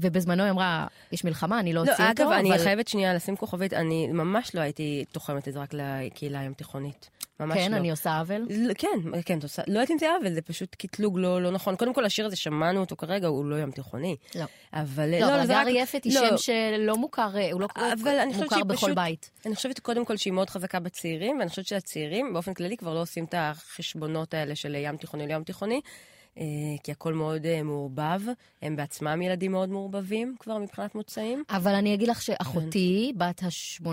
ובזמנו היא אמרה, יש מלחמה, אני לא לא, אוציא אותו, אגב, אני אבל- חייבת שנייה לשים כוכבית, אני ממש לא הייתי תוחמת את זה רק לקהילה הים תיכונית. ממש כן, לא. אני עושה עוול. לא, כן, כן, את עושה, לא יודעת אם זה עוול, זה פשוט קטלוג לא, לא נכון. קודם כל, השיר הזה, שמענו אותו כרגע, הוא לא ים תיכוני. לא. אבל... לא, אבל זה הגר יפת היא לא, שם שלא מוכר, אה, הוא לא אבל מוכר בכל. בית. אני חושבת קודם כל שהיא מאוד חזקה בצעירים, ואני חושבת שהצעירים באופן כללי כבר לא עושים את החשבונות האלה של ים תיכוני לים תיכוני, אה, כי הכל מאוד אה, מעורבב. הם בעצמם ילדים מאוד מעורבבים כבר מבחינת מוצאים. אבל אני אגיד לך שאחותי, בת ה-18,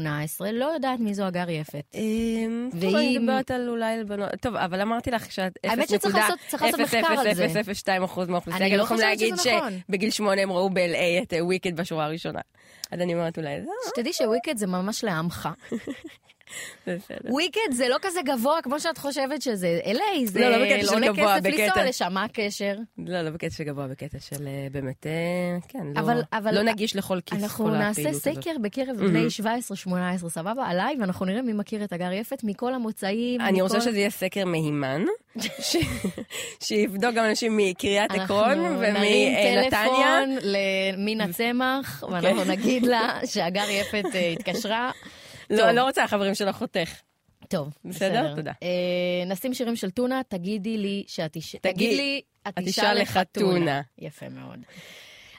לא יודעת מי זו הגר יפת. והיא... טוב, אני מדברת על אולי על בנות... טוב, אבל אמרתי לך שאת האמת שצריך לעשות- צריך לעשות מחקר על זה. 0.002 אחוז מהאוכלוסייה. אני לא חושבת שזה נכון. שבגיל שמונה הם ראו ב-LA את וויקד בשורה הראשונה. אז אני אומרת אולי שתדעי שוויקד זה ממש לעמך. בסדר. וויקד זה לא כזה גבוה כמו שאת חושבת שזה. LA זה לא, לא בקטע של עולה גבוה, כסף לנסוע בקטע- לשם, מה הקשר? לא, לא בקטע של גבוה, בקטע של אה, באמת, אה, כן, לא- אבל- אבל- לא נגיש לכל כיס, אנחנו כל נעשה הפעילות הזאת. סקר בקרב בני 17-18, סבבה? עליי, ואנחנו נראה מי מכיר את הגר יפת מכל המוצאים. אני רוצה מכל- שזה יהיה סקר מהימן, ש- שיבדוק גם אנשים מקריית עקרון אנחנו נרים ומנתניה. טלפון למינה צמח, ואנחנו נגיד לה שהגר יפת אה, התקשרה. לא. אני לא רוצה החברים של אחותך. טוב, בסדר? בסדר. תודה. אה, נשים שירים של טונה, תגידי לי שאת אישה... תגיד- תגיד לי, את אישה לחתונה. לחתונה. יפה מאוד.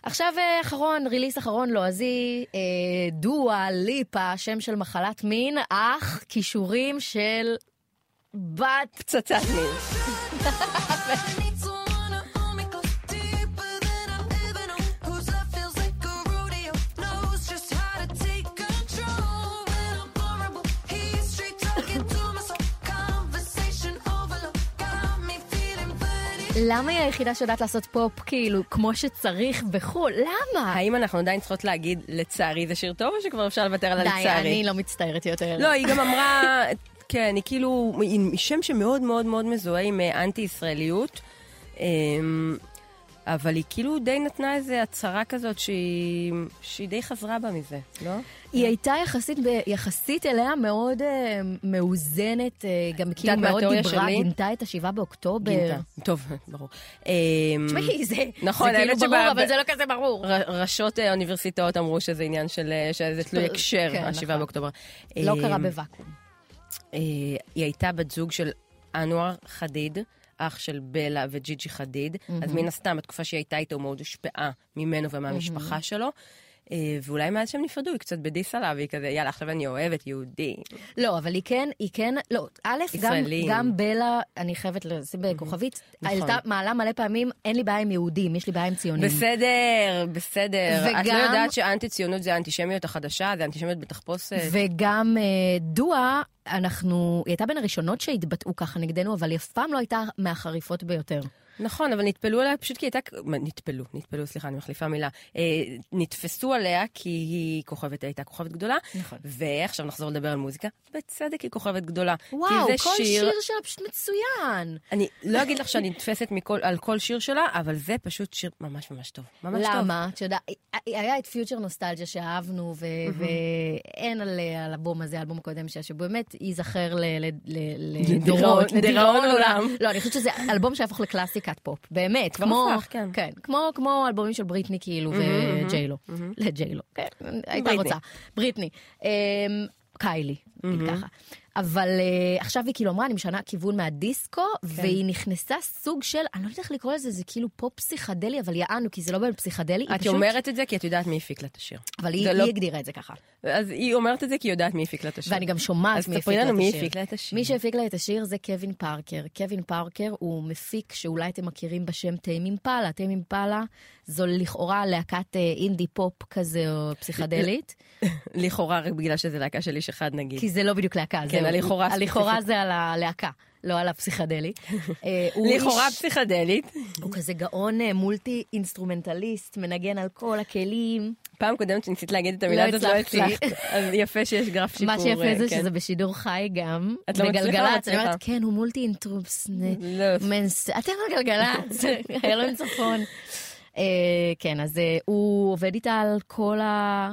עכשיו אה, אחרון, ריליס אחרון לועזי, אה, דואה, ליפה, שם של מחלת מין, אך כישורים של בת... פצצת מין. למה היא היחידה שיודעת לעשות פופ כאילו כמו שצריך בחו"ל? למה? האם אנחנו עדיין צריכות להגיד, לצערי זה שיר טוב, או שכבר אפשר לוותר על די, הלצערי? אני לא מצטערת יותר. לא, היא גם אמרה, כן, היא כאילו, היא שם שמאוד מאוד מאוד מזוהה עם אה, אנטי-ישראליות. אמ, אבל היא כאילו די נתנה איזו הצהרה כזאת שהיא, שהיא די חזרה בה מזה, לא? היא הייתה יחסית, ב- יחסית אליה מאוד אה, מאוזנת, אה, גם כאילו מאוד דיברה, שלי? גינתה את השבעה באוקטובר. גינתה. טוב, ברור. אמ, תשמעי, זה נכון, זה כאילו ברור, אבל זה לא כזה ברור. ר- ראשות אה, אוניברסיטאות אמרו שזה עניין של, אה, שזה תלוי הקשר, כן, השבעה נכון. באוקטובר. לא אמ, קרה בוואקום. אה, היא הייתה בת זוג של אנואר חדיד, אח של בלה וג'יג'י חדיד, אז מן הסתם, בתקופה שהיא הייתה איתו, מאוד הושפעה ממנו ומהמשפחה שלו. אה, ואולי מאז שהם נפרדו, היא קצת בדיס עליו, היא כזה, יאללה, עכשיו אני אוהבת יהודי. לא, אבל היא כן, היא כן, לא, א', גם. גם בלה, אני חייבת לשים בכוכבית, נכון. העלתה מעלה מלא פעמים, אין לי בעיה עם יהודים, יש לי בעיה עם ציונים. בסדר, בסדר. את לא וגם- יודעת שאנטי ציונות זה האנטישמיות החדשה, זה אנטישמיות בתחפושת. וגם אה, דואה, אנחנו, היא הייתה בין הראשונות שהתבטאו ככה נגדנו, אבל היא אף פעם לא הייתה מהחריפות ביותר. נכון, אבל נטפלו עליה פשוט כי הייתה... נטפלו, נטפלו, סליחה, אני מחליפה מילה. אה, נתפסו עליה כי היא כוכבת, הייתה כוכבת גדולה. נכון. ועכשיו נחזור לדבר על מוזיקה. בצדק היא כוכבת גדולה. וואו, כל זה שיר שלה פשוט מצוין. אני לא אגיד לך שאני נתפסת מכל, על כל שיר שלה, אבל זה פשוט שיר ממש ממש טוב. ממש טוב. למה? את יודעת, היה את פיוטר נוסטלג'ה שאהבנו, ו- ואין על האלבום הזה, האלבום הקודם שלה, שבאמת ייזכר לדיראון עולם. לא, אני חושבת שזה אלבום שיהפוך לקלאסיקת פופ, באמת. כמו- הפך, כן. כן, כמו- כמו אלבומים של בריטני כאילו, וג'יילו. לג'יילו, כן, הייתה. רוצה. בריטני. אמ, קיילי, נגיד ככה. אבל אה, עכשיו היא כאילו אמרה, אני משנה כיוון מהדיסקו, והיא נכנסה סוג של, אני לא יודעת איך לקרוא לזה, זה כאילו פופ פסיכדלי, אבל יענו, כי זה לא באמת פסיכדלי, את פשוט... אומרת את זה כי את יודעת מי הפיק לה את השיר. אבל היא, זה היא לא- הגדירה את זה ככה. אז היא אומרת את זה כי היא יודעת מי הפיק לה את השיר. ואני גם שומעת אז מי תספרי הפיק לה את לנו השיר. מי הפיק לה את השיר. מי שהפיק לה את השיר זה קווין פארקר. קווין פארקר הוא מפיק שאולי אתם מכירים בשם Tame Impala. Tame Impala זו לכאורה להקת אה, אינדי פופ כזה או פסיכדלית. לכאורה רק בגלל שזה להקה של איש אחד נגיד. כי זה לא בדיוק להקה. כן. הלכאורה הלכאורה ספציפית. זה על הלהקה, לא על הפסיכדלי. אה, לכאורה פסיכדלית. הוא כזה גאון אה, multi instrumentalist, מנגן על כל הכלים. פעם קודמת שניסית להגיד את המילה לא הזאת, לא. הצלחת. אז יפה שיש גרף שיפור. מה שיפה אה, זה כן. שזה בשידור חי גם. את לא מצליחה או. אני אומרת, מצליחה? כן, הוא multi אינטרופס. לא. מנס... אתם על גלגלצ, אלוהים צפון. אה, כן, אז הוא עובד איתה על כל ה...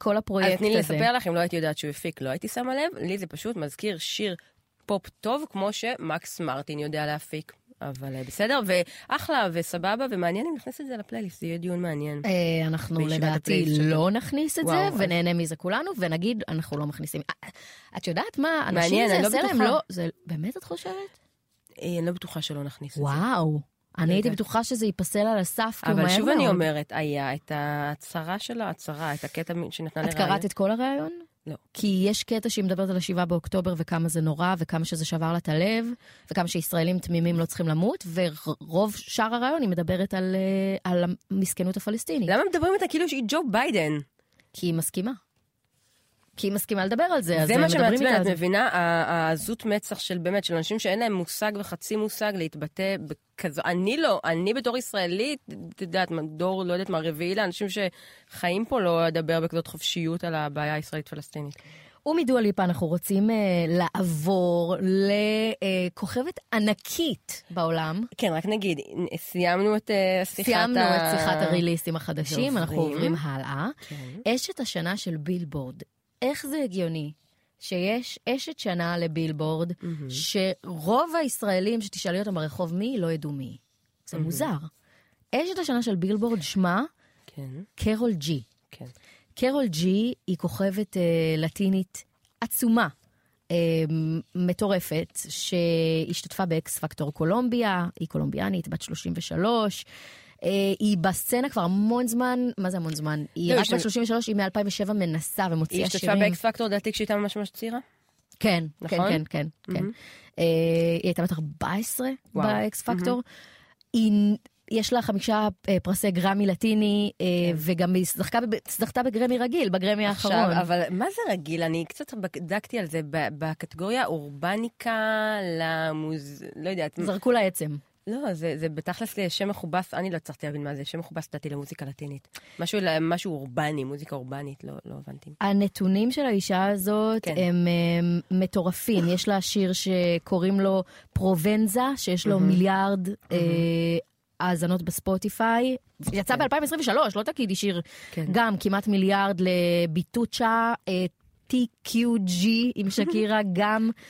כל אז הפרויקט תני לי הזה. לספר לך, אם לא הייתי יודעת שהוא הפיק, לא הייתי שמה לב, לי זה פשוט מזכיר שיר פופ טוב, כמו שמקס מרטין יודע להפיק. אבל אה, בסדר, ואחלה, וסבבה, ומעניין אם נכניס את זה לפלייליסט, זה יהיה דיון מעניין. אה, אנחנו לדעתי. לא נכניס את זה, אז- ונהנה מזה כולנו, ונגיד, אנחנו לא מכניסים. אה, את יודעת מה, אנשים זה לא יעשה להם. לא... זה באמת את חושבת? אני לא בטוחה שלא נכניס את זה. וואו. אני הייתי בטוחה שזה ייפסל על הסף, כי הוא אבל מהר שוב אני מאוד. אומרת, היה את ההצהרה של ההצהרה, את הקטע שנתנה את לראיון. קראת את כל הריאיון? לא. כי יש קטע שהיא מדברת על השבעה באוקטובר וכמה זה נורא וכמה שזה שבר לה את הלב וכמה שישראלים תמימים לא צריכים למות ורוב שאר הריאיון היא מדברת על, אה, על המסכנות הפלסטינית. למה מדברים איתה כאילו שהיא ג'ו ביידן? כי היא מסכימה. כי היא מסכימה לדבר על זה, אז זה מה מדברים איתה שמעצבן, על את זה. מבינה? העזות מצח של באמת, של אנשים שאין להם מושג וחצי מושג להתבטא בכזו... אני לא, אני בתור ישראלית, את יודעת, מה, דור, לא יודעת מה, רביעי לאנשים שחיים פה לא לדבר בכזאת חופשיות על הבעיה הישראלית-פלסטינית. ומדואה ליפה אנחנו רוצים אה, לעבור לכוכבת ענקית בעולם. כן, רק נגיד, סיימנו את אה, שיחת סיימנו ה... את שיחת הריליסטים החדשים, אנחנו. עוברים הלאה. אשת השנה של בילבורד, איך זה הגיוני שיש אשת שנה לבילבורד, שרוב הישראלים שתשאלי אותם ברחוב מי, לא ידעו מי. זה מוזר. אשת השנה של בילבורד שמה כן, קרול ג'י. כן. קרול ג'י היא כוכבת אה, לטינית עצומה, אה, מטורפת, שהשתתפה באקס פקטור קולומביה, היא קולומביאנית, בת 33. אה, היא בסצנה כבר המון זמן, מה זה המון זמן? היא לא, רק בת לה- 33, היא מ-2007 מנסה היא ומוציאה השתתפה שירים. באקס פקטור, לדעתי כשהיא הייתה ממש ממש צעירה? כן, נכון? כן, כן, כן, כן. אה, היא הייתה בת 14 וואו. באקס פקטור. היא... יש לה חמישה אה, פרסי גרמי לטיני, אה, וגם היא זכתה בגרמי רגיל, בגרמי האחרון. עכשיו, אבל מה זה רגיל? אני קצת בדקתי על זה בקטגוריה אורבניקה למוז... לא יודעת. זרקו לה עצם. לא, זה, זה בתכלס שם מכובס, אני לא הצלחתי להבין מה זה, שם מכובס דעתי למוזיקה לטינית. משהו, משהו אורבני, מוזיקה אורבנית, לא, לא הבנתי. הנתונים של האישה הזאת כן. הם הם מטורפים. יש לה שיר שקוראים לו פרובנזה, שיש לו מיליארד אה, האזנות בספוטיפיי. יצא ב-2023, לא תגידי שיר כן. גם כמעט מיליארד לביטוצ'ה, אה, TQG עם שקירה, גם אה,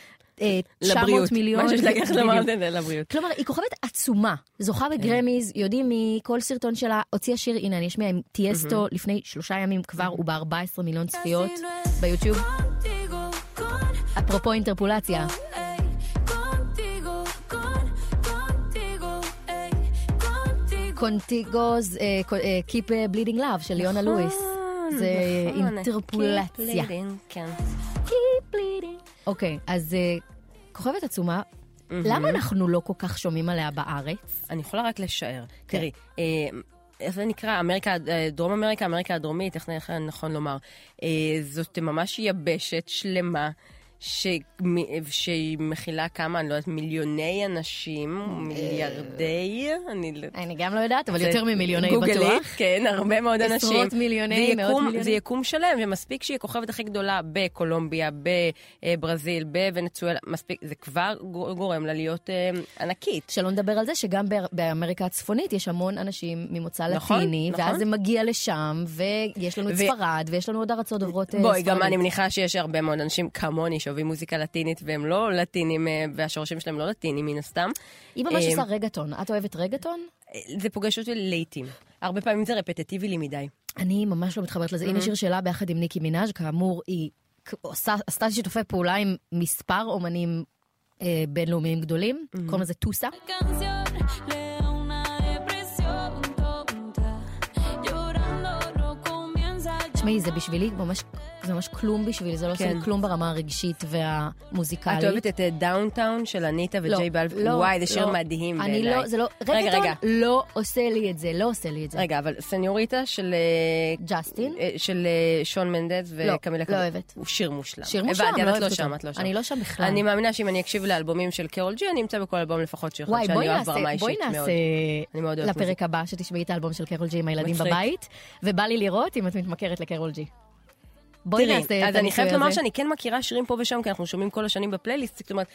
900 לבריאות. מיליון. מה שיש לך לומר בדיוק. זה לבריאות. כלומר, היא כוכבת עצומה, זוכה בגרמיז, יודעים מכל סרטון שלה, הוציאה שיר, הנה, אני אשמיע עם טיאסטו לפני שלושה ימים כבר, הוא ב-14 מיליון צפיות ביוטיוב. אפרופו אינטרפולציה. קונטיגוז, Keep אה, Bleeding Love של ליונה לואיס. זה נכון, אינטרפולציה. כן. Keep Bleeding. אוקיי, אז אה, כוכבת עצומה, למה אנחנו לא כל כך שומעים עליה בארץ? אני יכולה רק לשער. כן. תראי, אה, איך זה נקרא? אמריקה, אה, דרום אמריקה, אמריקה הדרומית, איך נכון לומר? זאת ממש יבשת שלמה. ש... שהיא מכילה כמה, אני לא יודעת, מיליוני אנשים, מיליארדי, אני לא... אני גם לא יודעת, אבל יותר ממיליוני בטוח. כן, הרבה מאוד אנשים. עשרות מיליוני, מאות יקום, מיליוני. זה יקום שלם, ומספיק שהיא הכוכבת הכי גדולה בקולומביה, בברזיל, בוונצואלה, מספיק, זה כבר גור- גורם לה להיות אה, ענקית. שלא נדבר על זה שגם באמריקה הצפונית יש המון אנשים ממוצא נכון, לטיני, נכון. ואז זה מגיע לשם, ויש לנו את ספרד, ויש לנו עוד ארצות דוברות אה, בואי, גם ספרדית. אני מניחה שיש הרבה מאוד אנשים כמוני שאוהבים מוזיקה לטינית, והם לא לטינים, אה, והשורשים שלהם לא לטינים מן הסתם. היא ממש אה, עושה רגטון. את אוהבת רגטון? זה פוגש אותי לעיתים. הרבה פעמים זה רפטטיבי לי מדי. אני ממש לא מתחברת לזה. הנה שיר שלה ביחד עם ניקי מנאז', כאמור, היא עושה- עשתה שיתופי פעולה עם מספר אומנים אה, בינלאומיים גדולים, קוראים לזה Tusa. תשמעי, זה בשבילי ממש, זה ממש כלום בשבילי, זה לא עושה כן. לי כלום ברמה הרגשית והמוזיקלית. את אוהבת את Downtown של אניטה לא, וג'יי באלווין? לא, וואי, זה שיר לא. מדהים אני בעיניי. לא, זה לא, רגע, רגע. לא עושה לי את זה, לא עושה לי את זה. רגע, אבל סניוריטה של... אה, ג'סטין? אה, של אה, שון מנדז לא, וקמילה לא קאבו. אוהבת. הוא שיר מושלם. שיר מושלם, הבנתי, לא את אוהבת לא שם. את לא שם. אני לא שם בכלל. אני מאמינה שאם אני אקשיב לאלבומים של קרול ג'י, אני אמצא בכל אלבום לפחות שיר אחד שאני אוהב ברמה אישית מאוד. נעשה אני מאוד אוהבת לפרק הבא שתשמעי את האלבום של קרול ג'י עם הילדים מצחיק. בבית, ובא לי לראות אם את מתמכרת לקרול ג'י. בואי נעשה את תראי, אז אני הניסוי חייבת לומר הזה. שאני כן מכירה שירים פה ושם, כי אנחנו שומעים כל השנים בפלייליסט. זאת אומרת,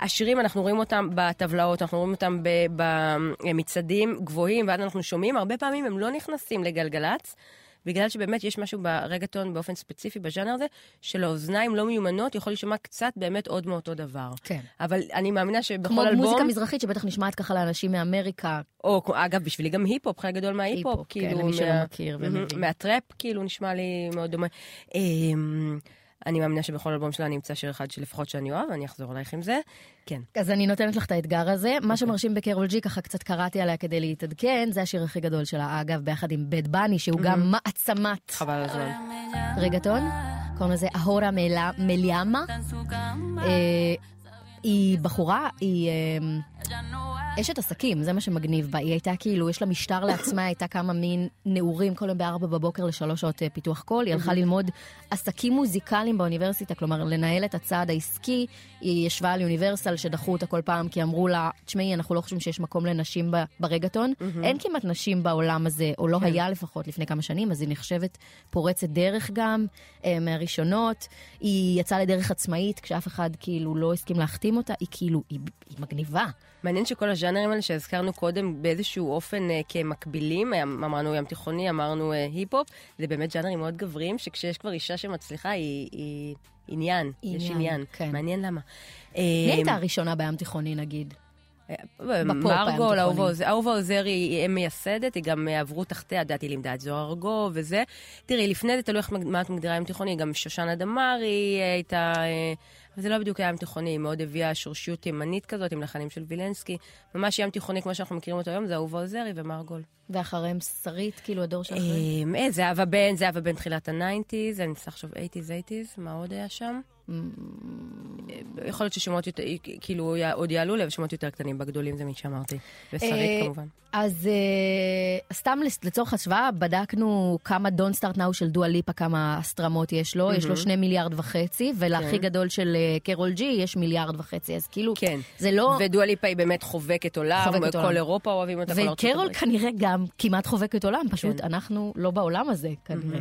השירים, אנחנו רואים אותם בטבלאות, אנחנו רואים אותם במצעדים גבוהים, ואז אנחנו שומעים, הרבה פעמים הם לא נכנסים לגלגלצ. בגלל שבאמת יש משהו ברגטון באופן ספציפי בז'אנר הזה, שלאוזניים לא מיומנות יכול להישמע קצת באמת עוד מאותו דבר. כן. אבל אני מאמינה שבכל כמו אלבום, מוזיקה מזרחית שבטח נשמעת ככה לאנשים מאמריקה. או אגב, בשבילי גם היפ-הופ, חלק גדול מההיפ-הופ, היפ-הופ, כן, כאילו, למי שלא מכיר ומבין. מהטראפ, כאילו, נשמע לי מאוד דומה. אני מאמינה שבכל אלבום שלה אני אמצא שיר אחד שלפחות שאני אוהב, ואני אחזור אלייך עם זה. כן. אז אני נותנת לך את האתגר הזה. אוקיי. מה שמרשים בקרול ג'י, ככה קצת קראתי עליה כדי להתעדכן, זה השיר הכי גדול שלה, אגב, ביחד עם באד באני, שהוא גם מעצמת חבל על הזמן. רגטון. קוראים לזה Ahora Me Llama. אה, היא בחורה, היא אה, אשת עסקים, זה מה שמגניב בה. היא הייתה כאילו, יש לה משטר לעצמה, הייתה כמה מין נעורים כל יום בארבע בבוקר לשלוש שעות אה, פיתוח קול. היא הלכה ללמוד עסקים מוזיקליים באוניברסיטה, כלומר, לנהל את הצעד העסקי. היא ישבה על יוניברסל שדחו אותה כל פעם, כי אמרו לה, תשמעי, אנחנו לא חושבים שיש מקום לנשים ברגטון. אין כמעט נשים בעולם הזה, או לא היה לפחות לפני כמה שנים, אז היא נחשבת פורצת דרך גם, אה, מהראשונות. היא יצאה לדרך עצמאית, כשאף אחד כאילו לא הסכים להחתים אותה, היא כאילו, היא, היא מגניבה. מעניין שכל הז'אנרים האלה שהזכרנו קודם באיזשהו אופן אה, כמקבילים, אה, אמרנו ים תיכוני, אמרנו אה, היפ-הופ, זה באמת ז'אנרים מאוד גבריים, שכשיש כבר אישה שמצליחה, היא, היא עניין, יש עניין, עניין. כן. מעניין למה. מי הייתה הראשונה בים תיכוני נגיד? בפופ מרגול, אהובה עוזרי היא מייסדת, היא גם אה, עברו תחתיה, את היא לימדה את זוהר ארגוב וזה. תראי, לפני זה, תלוי מה את מגדירה ים תיכוני, גם שושנה דמארי אה, הייתה... אבל זה לא בדיוק ים תיכוני, היא מאוד הביאה שורשיות ימנית כזאת, עם לחנים של וילנסקי. ממש ים תיכוני, כמו שאנחנו מכירים אותו היום, זה אהובה עוזרי ומרגול. ואחריהם שרית, כאילו הדור שאחרי? אה, אה, זהבה בן, זהבה בן תחילת ה nineties, אני צריך לחשוב 80's, 80's, מה עוד היה שם? יכול להיות ששמות יותר, כאילו עוד יעלו לי, אבל שמות יותר קטנים, בגדולים זה מי שאמרתי. ושרית אה, כמובן. אז אה, סתם לצורך השוואה, בדקנו כמה Don't Start Now של דואה ליפה, כמה הסטרמות יש לו. יש לו שני מיליארד וחצי, ולהכי כן. גדול של אה, קרול ג'י יש מיליארד וחצי, אז כאילו, כן. זה לא... ודואליפה היא באמת חובקת עולם, כל. אירופה אוהבים אותה, ארצות וקרול. כנראה גם כמעט חובקת עולם, פשוט כן. אנחנו לא בעולם הזה כנראה.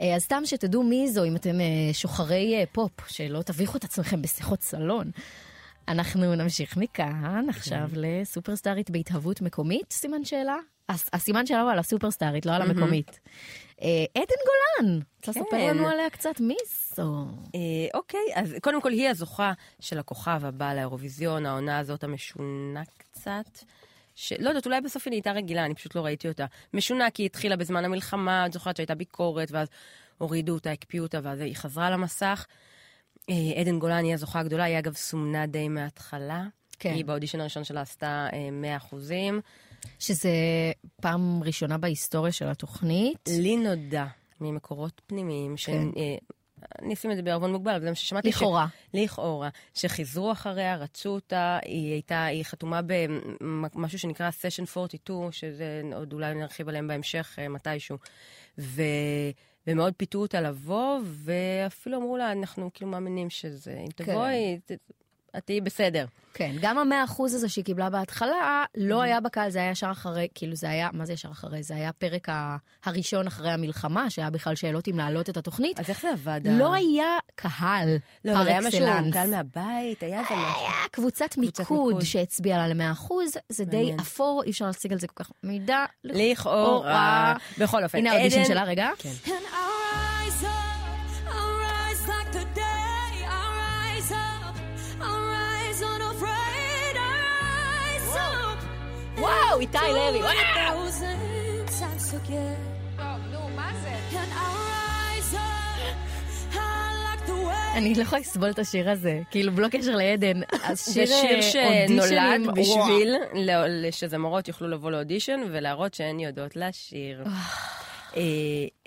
אה, אז סתם שתדעו מי זו, אם אתם אה, שוחרי אה, פופ, שלא תביכו את עצמכם בשיחות סלון. אנחנו נמשיך מכאן עכשיו כן. לסופרסטארית בהתהוות מקומית, סימן שאלה? הס- הסימן הוא על הסופרסטארית, לא על המקומית. עדן גולן, רוצה לספר כן. לנו עליה קצת? מי זו? אוקיי, אז קודם כל היא הזוכה של הכוכב הבא לאירוויזיון, העונה הזאת המשונה קצת. ש... לא יודעת, אולי בסוף היא נהייתה רגילה, אני פשוט לא ראיתי אותה. משונה כי היא התחילה בזמן המלחמה, את זוכרת שהייתה ביקורת, ואז הורידו אותה, הקפיאו אותה, ואז היא חזרה למסך. אה, עדן גולן היא הזוכה הגדולה, היא אגב סומנה די מההתחלה. כן. היא באודישן הראשון שלה עשתה אה, 100 אחוזים. שזה פעם ראשונה בהיסטוריה של התוכנית. לי נודע ממקורות פנימיים, ש... כן. אני אשים את זה בערבון מוגבל, אבל זה מה ששמעתי. לכאורה. ש... לכאורה. שחיזרו אחריה, רצו אותה, היא הייתה, היא חתומה במשהו שנקרא Session 42, שזה עוד אולי נרחיב עליהם בהמשך אה, מתישהו. ו... ומאוד פיתו אותה לבוא, ואפילו אמרו לה, אנחנו כאילו מאמינים שזה, אם תבואי, ת- את תהיי בסדר. כן, גם המאה אחוז הזה שהיא קיבלה בהתחלה, לא היה בקהל, זה היה ישר אחרי, כאילו זה היה, מה זה ישר אחרי? זה היה הפרק הראשון אחרי המלחמה, שהיה בכלל שאלות אם להעלות את התוכנית. אז איך זה עבד? לא היה קהל, לא, פר היה משהו, אקסלנס. קהל מהבית, היה איזה משהו. היה קבוצת מיקוד מיקוד. שהצביעה לה למאה אחוז, זה די. אפור, אי אפשר להשיג על זה כל כך מידע. לכאורה. בכל אופן, הנה האודישן שלה, רגע. וואו, איתי לוי, וואו. way. אני לא יכולה לסבול את השיר הזה, כאילו בלא קשר לעדן. אז זה שיר שנולד בשביל לא- שזמרות יוכלו לבוא לאודישן ולהראות שהן יודעות לשיר. אה,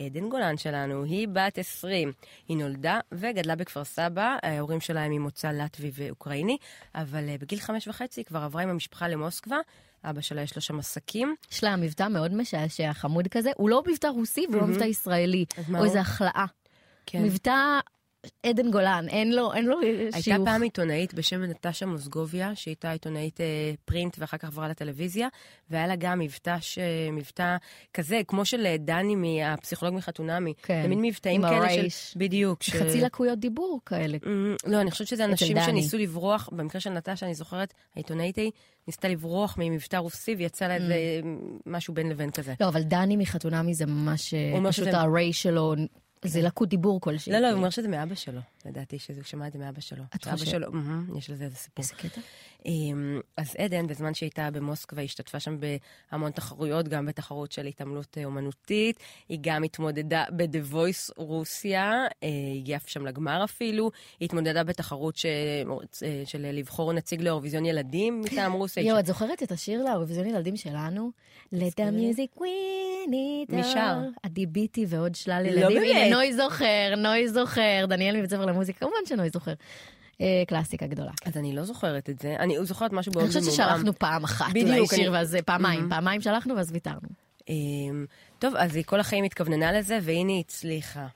עדן גולן שלנו, היא בת 20. היא נולדה וגדלה בכפר סבא, ההורים שלה הם ממוצא לטבי ואוקראיני, אבל אה, בגיל חמש וחצי היא כבר עברה עם המשפחה למוסקבה. אבא שלה יש לו שם עסקים. יש לה מבטא מאוד משעשע, חמוד כזה. הוא לא מבטא רוסי ולא מבטא ישראלי. או? איזה החלאה. כן. מבטא עדן גולן, אין לו, אין לו הייתה שיוך. פעם עיתונאית בשם נטשה מוסגוביה, שהייתה עיתונאית אה, פרינט ואחר כך עברה לטלוויזיה, והיה לה גם מבטא, ש... מבטא כזה, כמו של אה, דני, מהפסיכולוג מחתונמי. כן, זה מין מבטאים כאלה של... הרייש. בדיוק. ש- חצי לקויות דיבור כאלה. אמ, לא, אני חושבת שזה אנשים. שניסו לברוח, במקרה של נטשה, אני זוכרת, העיתונאית ההיא ניסתה לברוח ממבטא רוסי ויצא לה איזה משהו בין לבין כזה. לא, אבל דני מחתונמי זה ממש, אה, פשוט שזה- הריי שלו, זה לקות דיבור כלשהי. לא, לא, הוא אומר שזה מאבא שלו, לדעתי, שזה שמע את זה מאבא שלו. את חושבת? יש לזה איזה סיפור. איזה קטע? אמ, אז עדן, בזמן שהיא הייתה במוסקבה, השתתפה שם בהמון תחרויות, גם בתחרות של התעמלות אה, אומנותית. היא גם התמודדה ב-The Voice רוסיה, אה, הגיעה שם לגמר אפילו. היא התמודדה בתחרות ש... אה, של לבחור נציג לאירוויזיון ילדים מטעם רוסיה. יואו, את זוכרת את השיר לאירוויזיון ילדים שלנו? Let the music win it all. עדי ביטי ועוד שלל לא ילדים. באמת. הנה, נוי זוכר, נוי זוכר, דניאל מבית ספר למוזיקה, כמובן שנוי זוכר. אה, קלאסיקה גדולה. אז אני לא זוכרת את זה. אני זוכרת משהו אני מאוד חושבת ששלחנו פעם אחת, בדיוק, אולי אני- שיר, ואז פעמיים, Mhm. פעמיים שלחנו ואז ויתרנו. אמ, טוב, אז היא כל החיים התכווננה לזה, והנה היא הצליחה.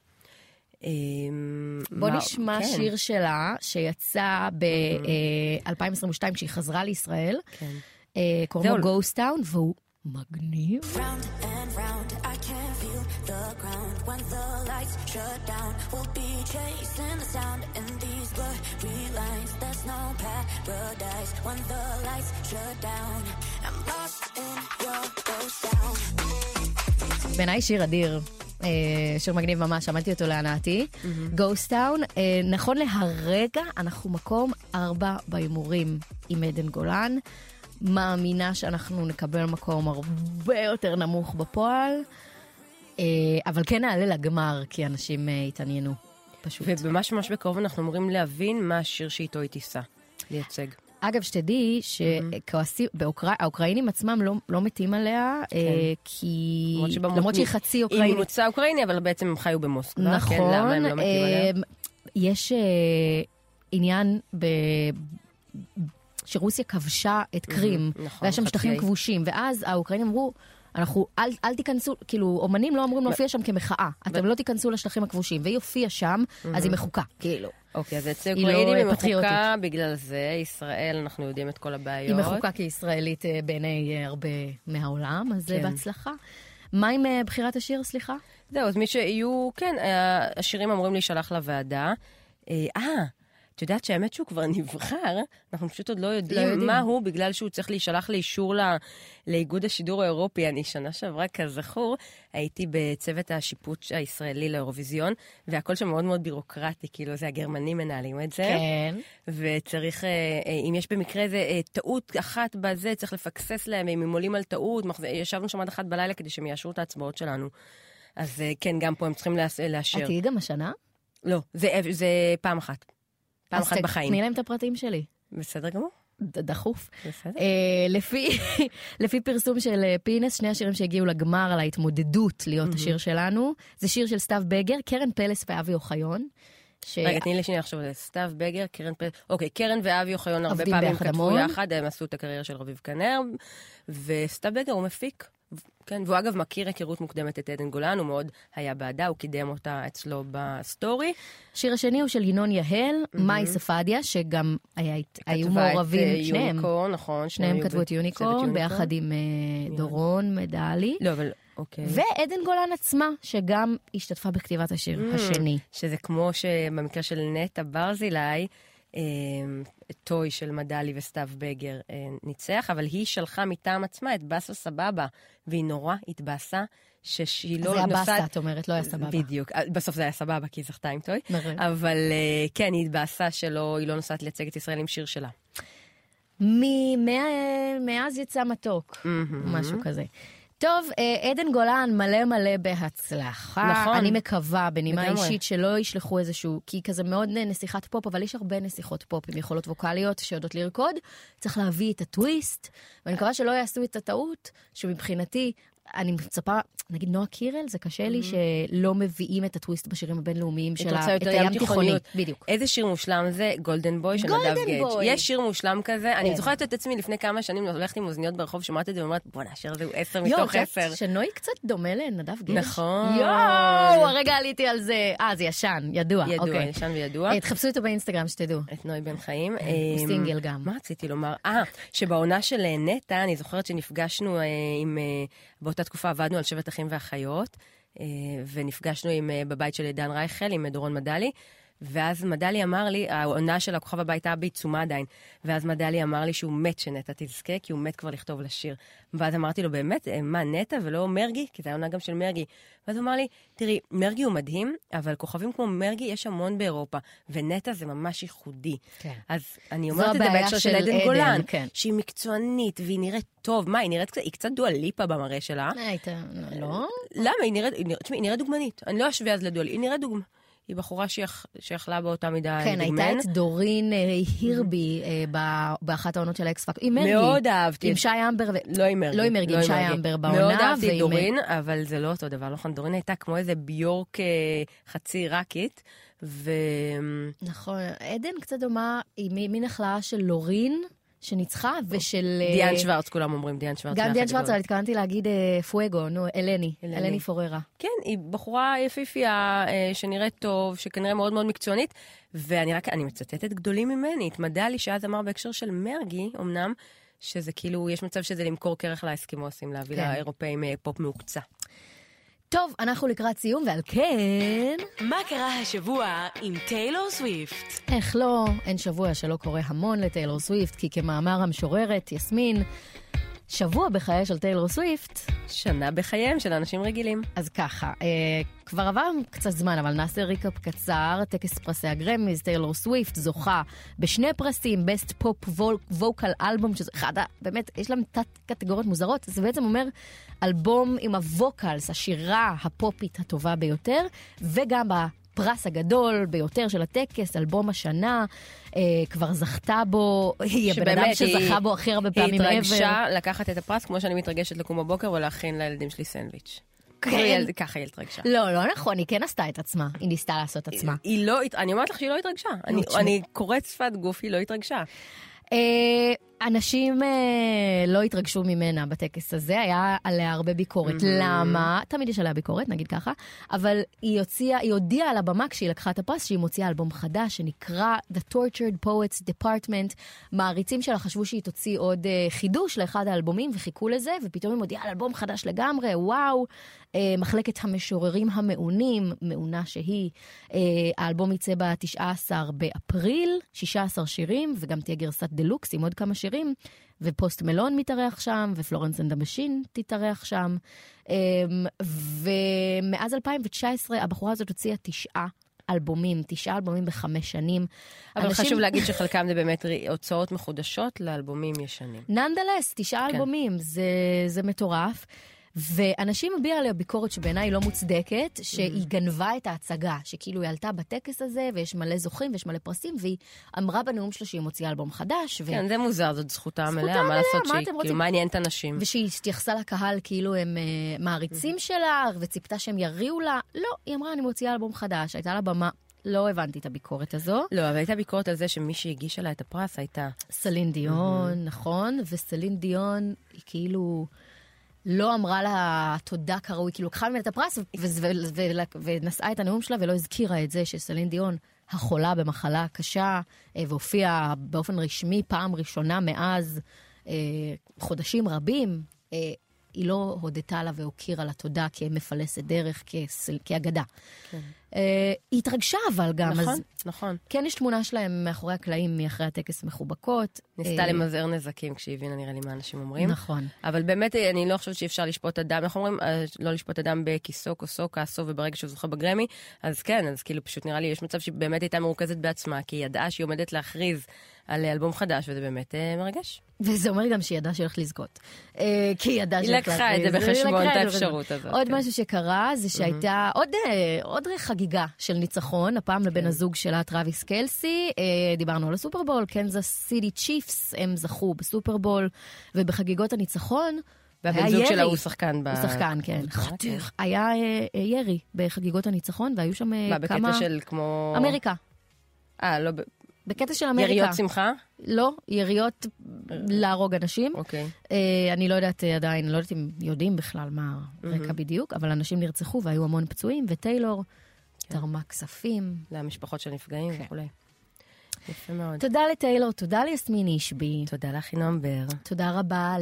אמ, בוא מה- נשמע כן, שיר שלה שיצא ב-2022 כשהיא חזרה לישראל. כן. אה, קוראים לו. גוסט טאון, והוא מגניב. Round and round, I the ground. When the lights shut down, we'll be chasing the sound in these blurry lines. There's no paradise when the lights shut down. I'm lost in your ghost town. בעיניי שיר אדיר. אה, שיר מגניב ממש, שמעתי אותו להנאתי. גוסט טאון, נכון להרגע, אנחנו מקום ארבע בהימורים עם עדן גולן. מאמינה שאנחנו נקבל מקום הרבה יותר נמוך בפועל, אה, אבל כן נעלה לגמר, כי אנשים אה, התעניינו, פשוט. וממש ממש בקרוב אנחנו אמורים להבין מה השיר שאיתו היא תיסע לייצג. אגב, שתדעי שהאוקראינים עצמם לא, לא מתים עליה, אה, כי... למרות שבמות- למרות שהיא חצי היא אוקראינית. ממוצא אוקראיני, אבל בעצם הם חיו במוסקבה. נכון, כן, למה הם לא מתים עליה? אה, יש... אה, עניין ב... שרוסיה כבשה את קרים, נכון, והיה שם שטחים. כבושים, ואז האוקראינים אמרו, אנחנו, אל, אל תיכנסו, כאילו, אומנים לא אמורים להופיע שם כמחאה, אתם לא תיכנסו לשטחים הכבושים, והיא הופיעה שם, אז היא מחוקה, כאילו. אוקיי, אז אצל היא לא, אוקראינים היא פטריוטית. מחוקה, בגלל זה ישראל, אנחנו יודעים את כל היא הבעיות. מחוקה כישראלית אה, בעיני אה, הרבה מהעולם, אז כן. בהצלחה. מה עם אה, בחירת השיר, סליחה? זהו, אז מי שיהיו, כן, השירים אמורים להישלח לוועדה. אה, את יודעת שהאמת שהוא כבר נבחר, אנחנו פשוט עוד לא לא יודעים יודעים. מה הוא, בגלל שהוא צריך להישלח לאישור ל- לאיגוד השידור האירופי. אני שנה שעברה, כזכור, הייתי בצוות השיפוט הישראלי לאירוויזיון, והכל שם מאוד מאוד בירוקרטי, כאילו זה הגרמנים מנהלים את זה. כן. וצריך, אה, אה, אם יש במקרה איזה אה, טעות אחת בזה, צריך לפקסס להם, אם הם עולים על טעות, ישבנו שם עד אחת בלילה כדי שהם יאשרו את ההצבעות שלנו. אז כן, גם פה הם צריכים לאשר. את תהיי גם השנה? לא, זה, זה פעם אחת. פעם אחת בחיים. תני להם את הפרטים שלי. בסדר גמור, דחוף. בסדר. אה, לפי, לפי פרסום של אה, פינס, שני השירים שהגיעו לגמר על ההתמודדות להיות השיר שלנו, זה שיר של סתיו בגר, קרן פלס ואבי אוחיון. ש... רגע, תני לי שנייה זה. סתיו בגר, קרן פלס, אוקיי, קרן ואבי אוחיון הרבה פעמים כתבו. יחד, הם עשו את הקריירה של רביב כנר, וסתיו בגר הוא מפיק. כן, והוא אגב מכיר היכרות מוקדמת את עדן גולן, הוא מאוד היה בעדה, הוא קידם אותה אצלו בסטורי. השיר השני הוא של ינון יהל, מאי ספדיה, שגם היו כתבה את, מעורבים, אה, שניהם. Unicorn, נכון, שניהם כתבו את Unicorn, ביחד עם אה, דורון מדלי. לא, אבל אוקיי. ועדן גולן עצמה, שגם השתתפה בכתיבת השיר השני. שזה כמו שבמקרה של נטע ברזילי, אה, Toy של מדלי וסתיו בגר אה, ניצח, אבל היא שלחה מטעם עצמה את באסה סבבה, והיא נורא התבאסה שהיא לא זה היה נוסעת... באסה, את אומרת, לא היה סבבה. בדיוק. אה, בסוף זה היה סבבה, כי היא זכתה עם Toy. נכון. אבל אה, כן, היא התבאסה שלא, היא לא נוסעת לייצג את ישראל עם שיר שלה. מאז יצא מתוק, משהו כזה. טוב, אה, עדן גולן מלא מלא בהצלחה. נכון. אני מקווה, בנימה לגמרי. אישית, שלא ישלחו איזשהו, כי כזה מאוד נסיכת פופ, אבל יש הרבה נסיכות פופ עם יכולות ווקאליות שיודעות לרקוד. צריך להביא את הטוויסט, ואני מקווה שלא יעשו את הטעות, שמבחינתי, אני מצפה, נגיד נועה קירל, זה קשה לי שלא מביאים את הטוויסט בשירים הבינלאומיים את שלה, רוצה את יותר הים ים תיכוני. בדיוק. איזה שיר מושלם זה? Golden Boy של נדב גדג'. יש שיר מושלם כזה, אני כן. זוכרת את עצמי לפני כמה שנים הולכת עם אוזניות ברחוב, שומעת את זה ואומרת, בואנה, השיר הזה הוא עשר מתוך עשר. שנוי קצת דומה לנדב גייג'? נכון. יואו, הרגע עליתי על זה. אה, זה ישן, ידוע. ידוע, אוקיי. ישן וידוע. תחפשו אותו באינסטגרם, שתדעו. את נוי בן חיים. הוא אמ, סינגל גם. מה רציתי לומר? אה, שבעונה של נטע, אני זוכרת שנפגשנו אה, עם, אה, באותה תקופה עבדנו על שבט אחים ואחיות, אה, ונפגשנו עם, אה, בבית של עידן רייכל, עם דורון מדלי. ואז מדלי אמר לי, העונה של הכוכב הבית היה בעיצומה עדיין, ואז מדלי אמר לי שהוא מת שנטע תזכה, כי הוא מת כבר לכתוב לשיר. ואז אמרתי לו, באמת, אה, מה, נטע ולא מרגי? כי זו העונה גם של מרגי. ואז הוא אמר לי, תראי, מרגי הוא מדהים, אבל כוכבים כמו מרגי יש המון באירופה, ונטע זה ממש ייחודי. כן. אז אני אומרת את זה בהקשר של עדן גולן, כן. שהיא מקצוענית והיא נראית טוב. מה, היא נראית קצת, היא קצת דואליפה במראה שלה. אה, היית, לא? למה? היא נראית, תשמעי, היא נראית דוגמנית. אני לא אשווה אז לדואלי, היא נראית דוגמה. היא בחורה שיכ- שיכלה באותה מידה כן, לדוגמן. הייתה את דורין אה, הירבי אה, באחת העונות של האקס פאק. עם מרגי. מאוד אהבתי עם שי אמבר. ו- לא עם מרגי. לא עם מרגי, עם שי אמבר בעונה. מאוד אהבתי את דורין, אבל זה לא אותו דבר, נכון? דורין הייתה כמו איזה ביורק אה, חצי עיראקית, ו... נכון, עדן קצת דומה, היא מין החלאה של לורין, שניצחה, ושל... אה, דיאן שוורץ, כולם אומרים דיאן שוורץ. גם דיאן. שוורץ, אבל התכוונתי להגיד אה, פואגו, נו, אלני, אלני. פוררה. כן, היא בחורה יפיפייה, אה, שנראית טוב, שכנראה מאוד מאוד מקצוענית, ואני רק, אני מצטטת גדולים ממני, התמדה לי שאז אמר בהקשר של מרגי, אמנם, שזה כאילו, יש מצב שזה למכור קרח לאסקימוסים, להביא כן. לאירופאים פופ מהוקצע. טוב, אנחנו לקראת סיום, ועל כן... מה קרה השבוע עם טיילור סוויפט? איך לא, אין שבוע שלא קורה המון לטיילור סוויפט, כי כמאמר המשוררת, יסמין, שבוע בחיי של טיילור סוויפט, שנה בחייהם של אנשים רגילים. אז ככה, אה, כבר עבר קצת זמן, אבל נעשה recap קצר. טקס פרסי הגרמיז, טיילור סוויפט זוכה בשני פרסים, best pop vocal album, שזה אחד, באמת, יש להם תת קטגוריות מוזרות. זה בעצם אומר אלבום עם ה vocals, השירה הפופית הטובה ביותר, וגם הפרס הגדול ביותר של הטקס, אלבום השנה, אה, כבר זכתה בו, היא הבן אדם שבאמת, היא- שזכה בו הכי הרבה היא פעמים מעבר. התרגשה לקחת את הפרס, כמו שאני מתרגשת לקום בבוקר ולהכין לילדים שלי סנדוויץ'. כן. ככה היא התרגשה. לא, לא נכון, היא כן עשתה את עצמה, היא ניסתה לעשות את עצמה. היא לא, הת- אני אומרת לך שהיא לא התרגשה. אני- תשמעי. אני קוראת שפת גוף, היא לא התרגשה. אנשים אה, לא התרגשו ממנה בטקס הזה, היה עליה הרבה ביקורת. למה? תמיד יש עליה ביקורת, נגיד ככה, אבל היא הוציאה, היא הודיעה על הבמה כשהיא לקחה את הפרס שהיא מוציאה אלבום חדש שנקרא The Tortured Poets Department. מעריצים שלה חשבו שהיא תוציא עוד אה, חידוש לאחד האלבומים וחיכו לזה, ופתאום היא מודיעה על אלבום חדש לגמרי, וואו. אה, מחלקת המשוררים המעונים, מעונה שהיא. אה, האלבום יצא ב-19 באפריל, 16 שירים, וגם תהיה גרסת דלוקס עם עוד כמה שירים, ופוסט מלון יתארח שם, ו Florence and the Machine תתארח שם. אה, ומאז 2019 הבחורה הזאת הוציאה תשעה. אלבומים, תשעה אלבומים בחמש שנים. אבל אנשים- חשוב להגיד שחלקם זה באמת הוצאות מחודשות לאלבומים ישנים. נונדלס, תשעה כן. אלבומים, זה, זה מטורף. ואנשים הביעו עליה ביקורת שבעיניי לא מוצדקת, שהיא גנבה את ההצגה, שכאילו היא עלתה בטקס הזה, ויש מלא זוכים ויש מלא פרסים, והיא אמרה בנאום שלה שהיא מוציאה אלבום חדש, ו... כן, זה מוזר, זאת זכותה המלאה, מה לעשות מה שהיא, כאילו, רוצים? מה עניין את הנשים? ושהיא התייחסה לקהל כאילו הם uh, מעריצים שלה, וציפתה שהם יריעו לה. לא, היא אמרה, אני מוציאה אלבום חדש, הייתה לה במה. לא הבנתי את הביקורת הזו. לא, אבל הייתה ביקורת על זה שמי שהגישה לה את הפרס הייתה... סלין דיון, נכון, וסלין דיון, היא כאילו לא אמרה לה תודה כראוי, כאילו לקחה ממנה את הפרס ונשאה את הנאום שלה ולא הזכירה את זה שסלין דיון החולה במחלה קשה, אה, והופיעה באופן רשמי פעם ראשונה מאז אה, חודשים רבים. אה, היא לא הודתה לה והוקירה לה תודה כמפלסת דרך, כאגדה. אה, היא התרגשה אבל גם, נכון, אז נכון. כן יש תמונה שלהם מאחורי הקלעים, מאחרי הטקס מחובקות. ניסתה אה, למזער נזקים כשהיא הבינה נראה לי מה אנשים אומרים. נכון. אבל באמת, אני לא חושבת שאפשר לשפוט אדם, איך אומרים? אה, לא לשפוט אדם בכיסו, כוסו, כעסו, וברגע שהוא זוכה בגרמי, אז כן, אז כאילו פשוט נראה לי, יש מצב שהיא באמת הייתה מרוכזת בעצמה, כי היא ידעה שהיא עומדת להכריז על אלבום חדש, וזה באמת אה, מרגש. וזה אומר גם שהיא ידעה שהיא הולכת לזכות. אה, כי היא ידעה היא שהיא הולכת את להכריז. היא לקחה את זה בחשבון. האפשרות הזאת, עוד כן. משהו שקרה זה שהייתה עוד, אה, עוד חגיגה של ניצחון, הפעם לבן כן. הזוג שלה, טראביס קלסי. אה, דיברנו על הסופרבול, קנזס סיטי צ'יפס, הם זכו בסופרבול, ובחגיגות הניצחון. והבן זוג. שלה הוא שחקן ב... הוא שחקן, כן. חתיך. היה אה, אה, ירי בחגיגות הניצחון, והיו שם מה, כמה... בקטע של כמו... אמריקה. אה, לא, ב- בקטע של אמריקה. יריות שמחה? לא, יריות להרוג אנשים. אוקיי. אה, אני לא יודעת עדיין, לא יודעת אם יודעים בכלל מה הרקע בדיוק, אבל אנשים נרצחו והיו המון פצועים, וטיילור תרמה כספים. למשפחות של נפגעים כן. וכולי. יפה מאוד. תודה לטיילור, תודה ליסמין אישבי, תודה לך, נועם בר. תודה רבה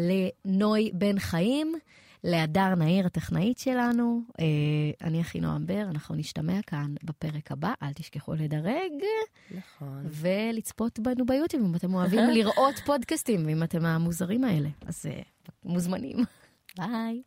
לנוי בן חיים, להדר נהיר, הטכנאית שלנו. אה, אני אחינועם בר, אנחנו נשתמע כאן בפרק הבא, אל תשכחו לדרג. נכון. ולצפות בנו ביוטיוב, אם אתם אוהבים לראות פודקאסטים, ואם אתם מהמוזרים האלה, אז אה, מוזמנים. ביי.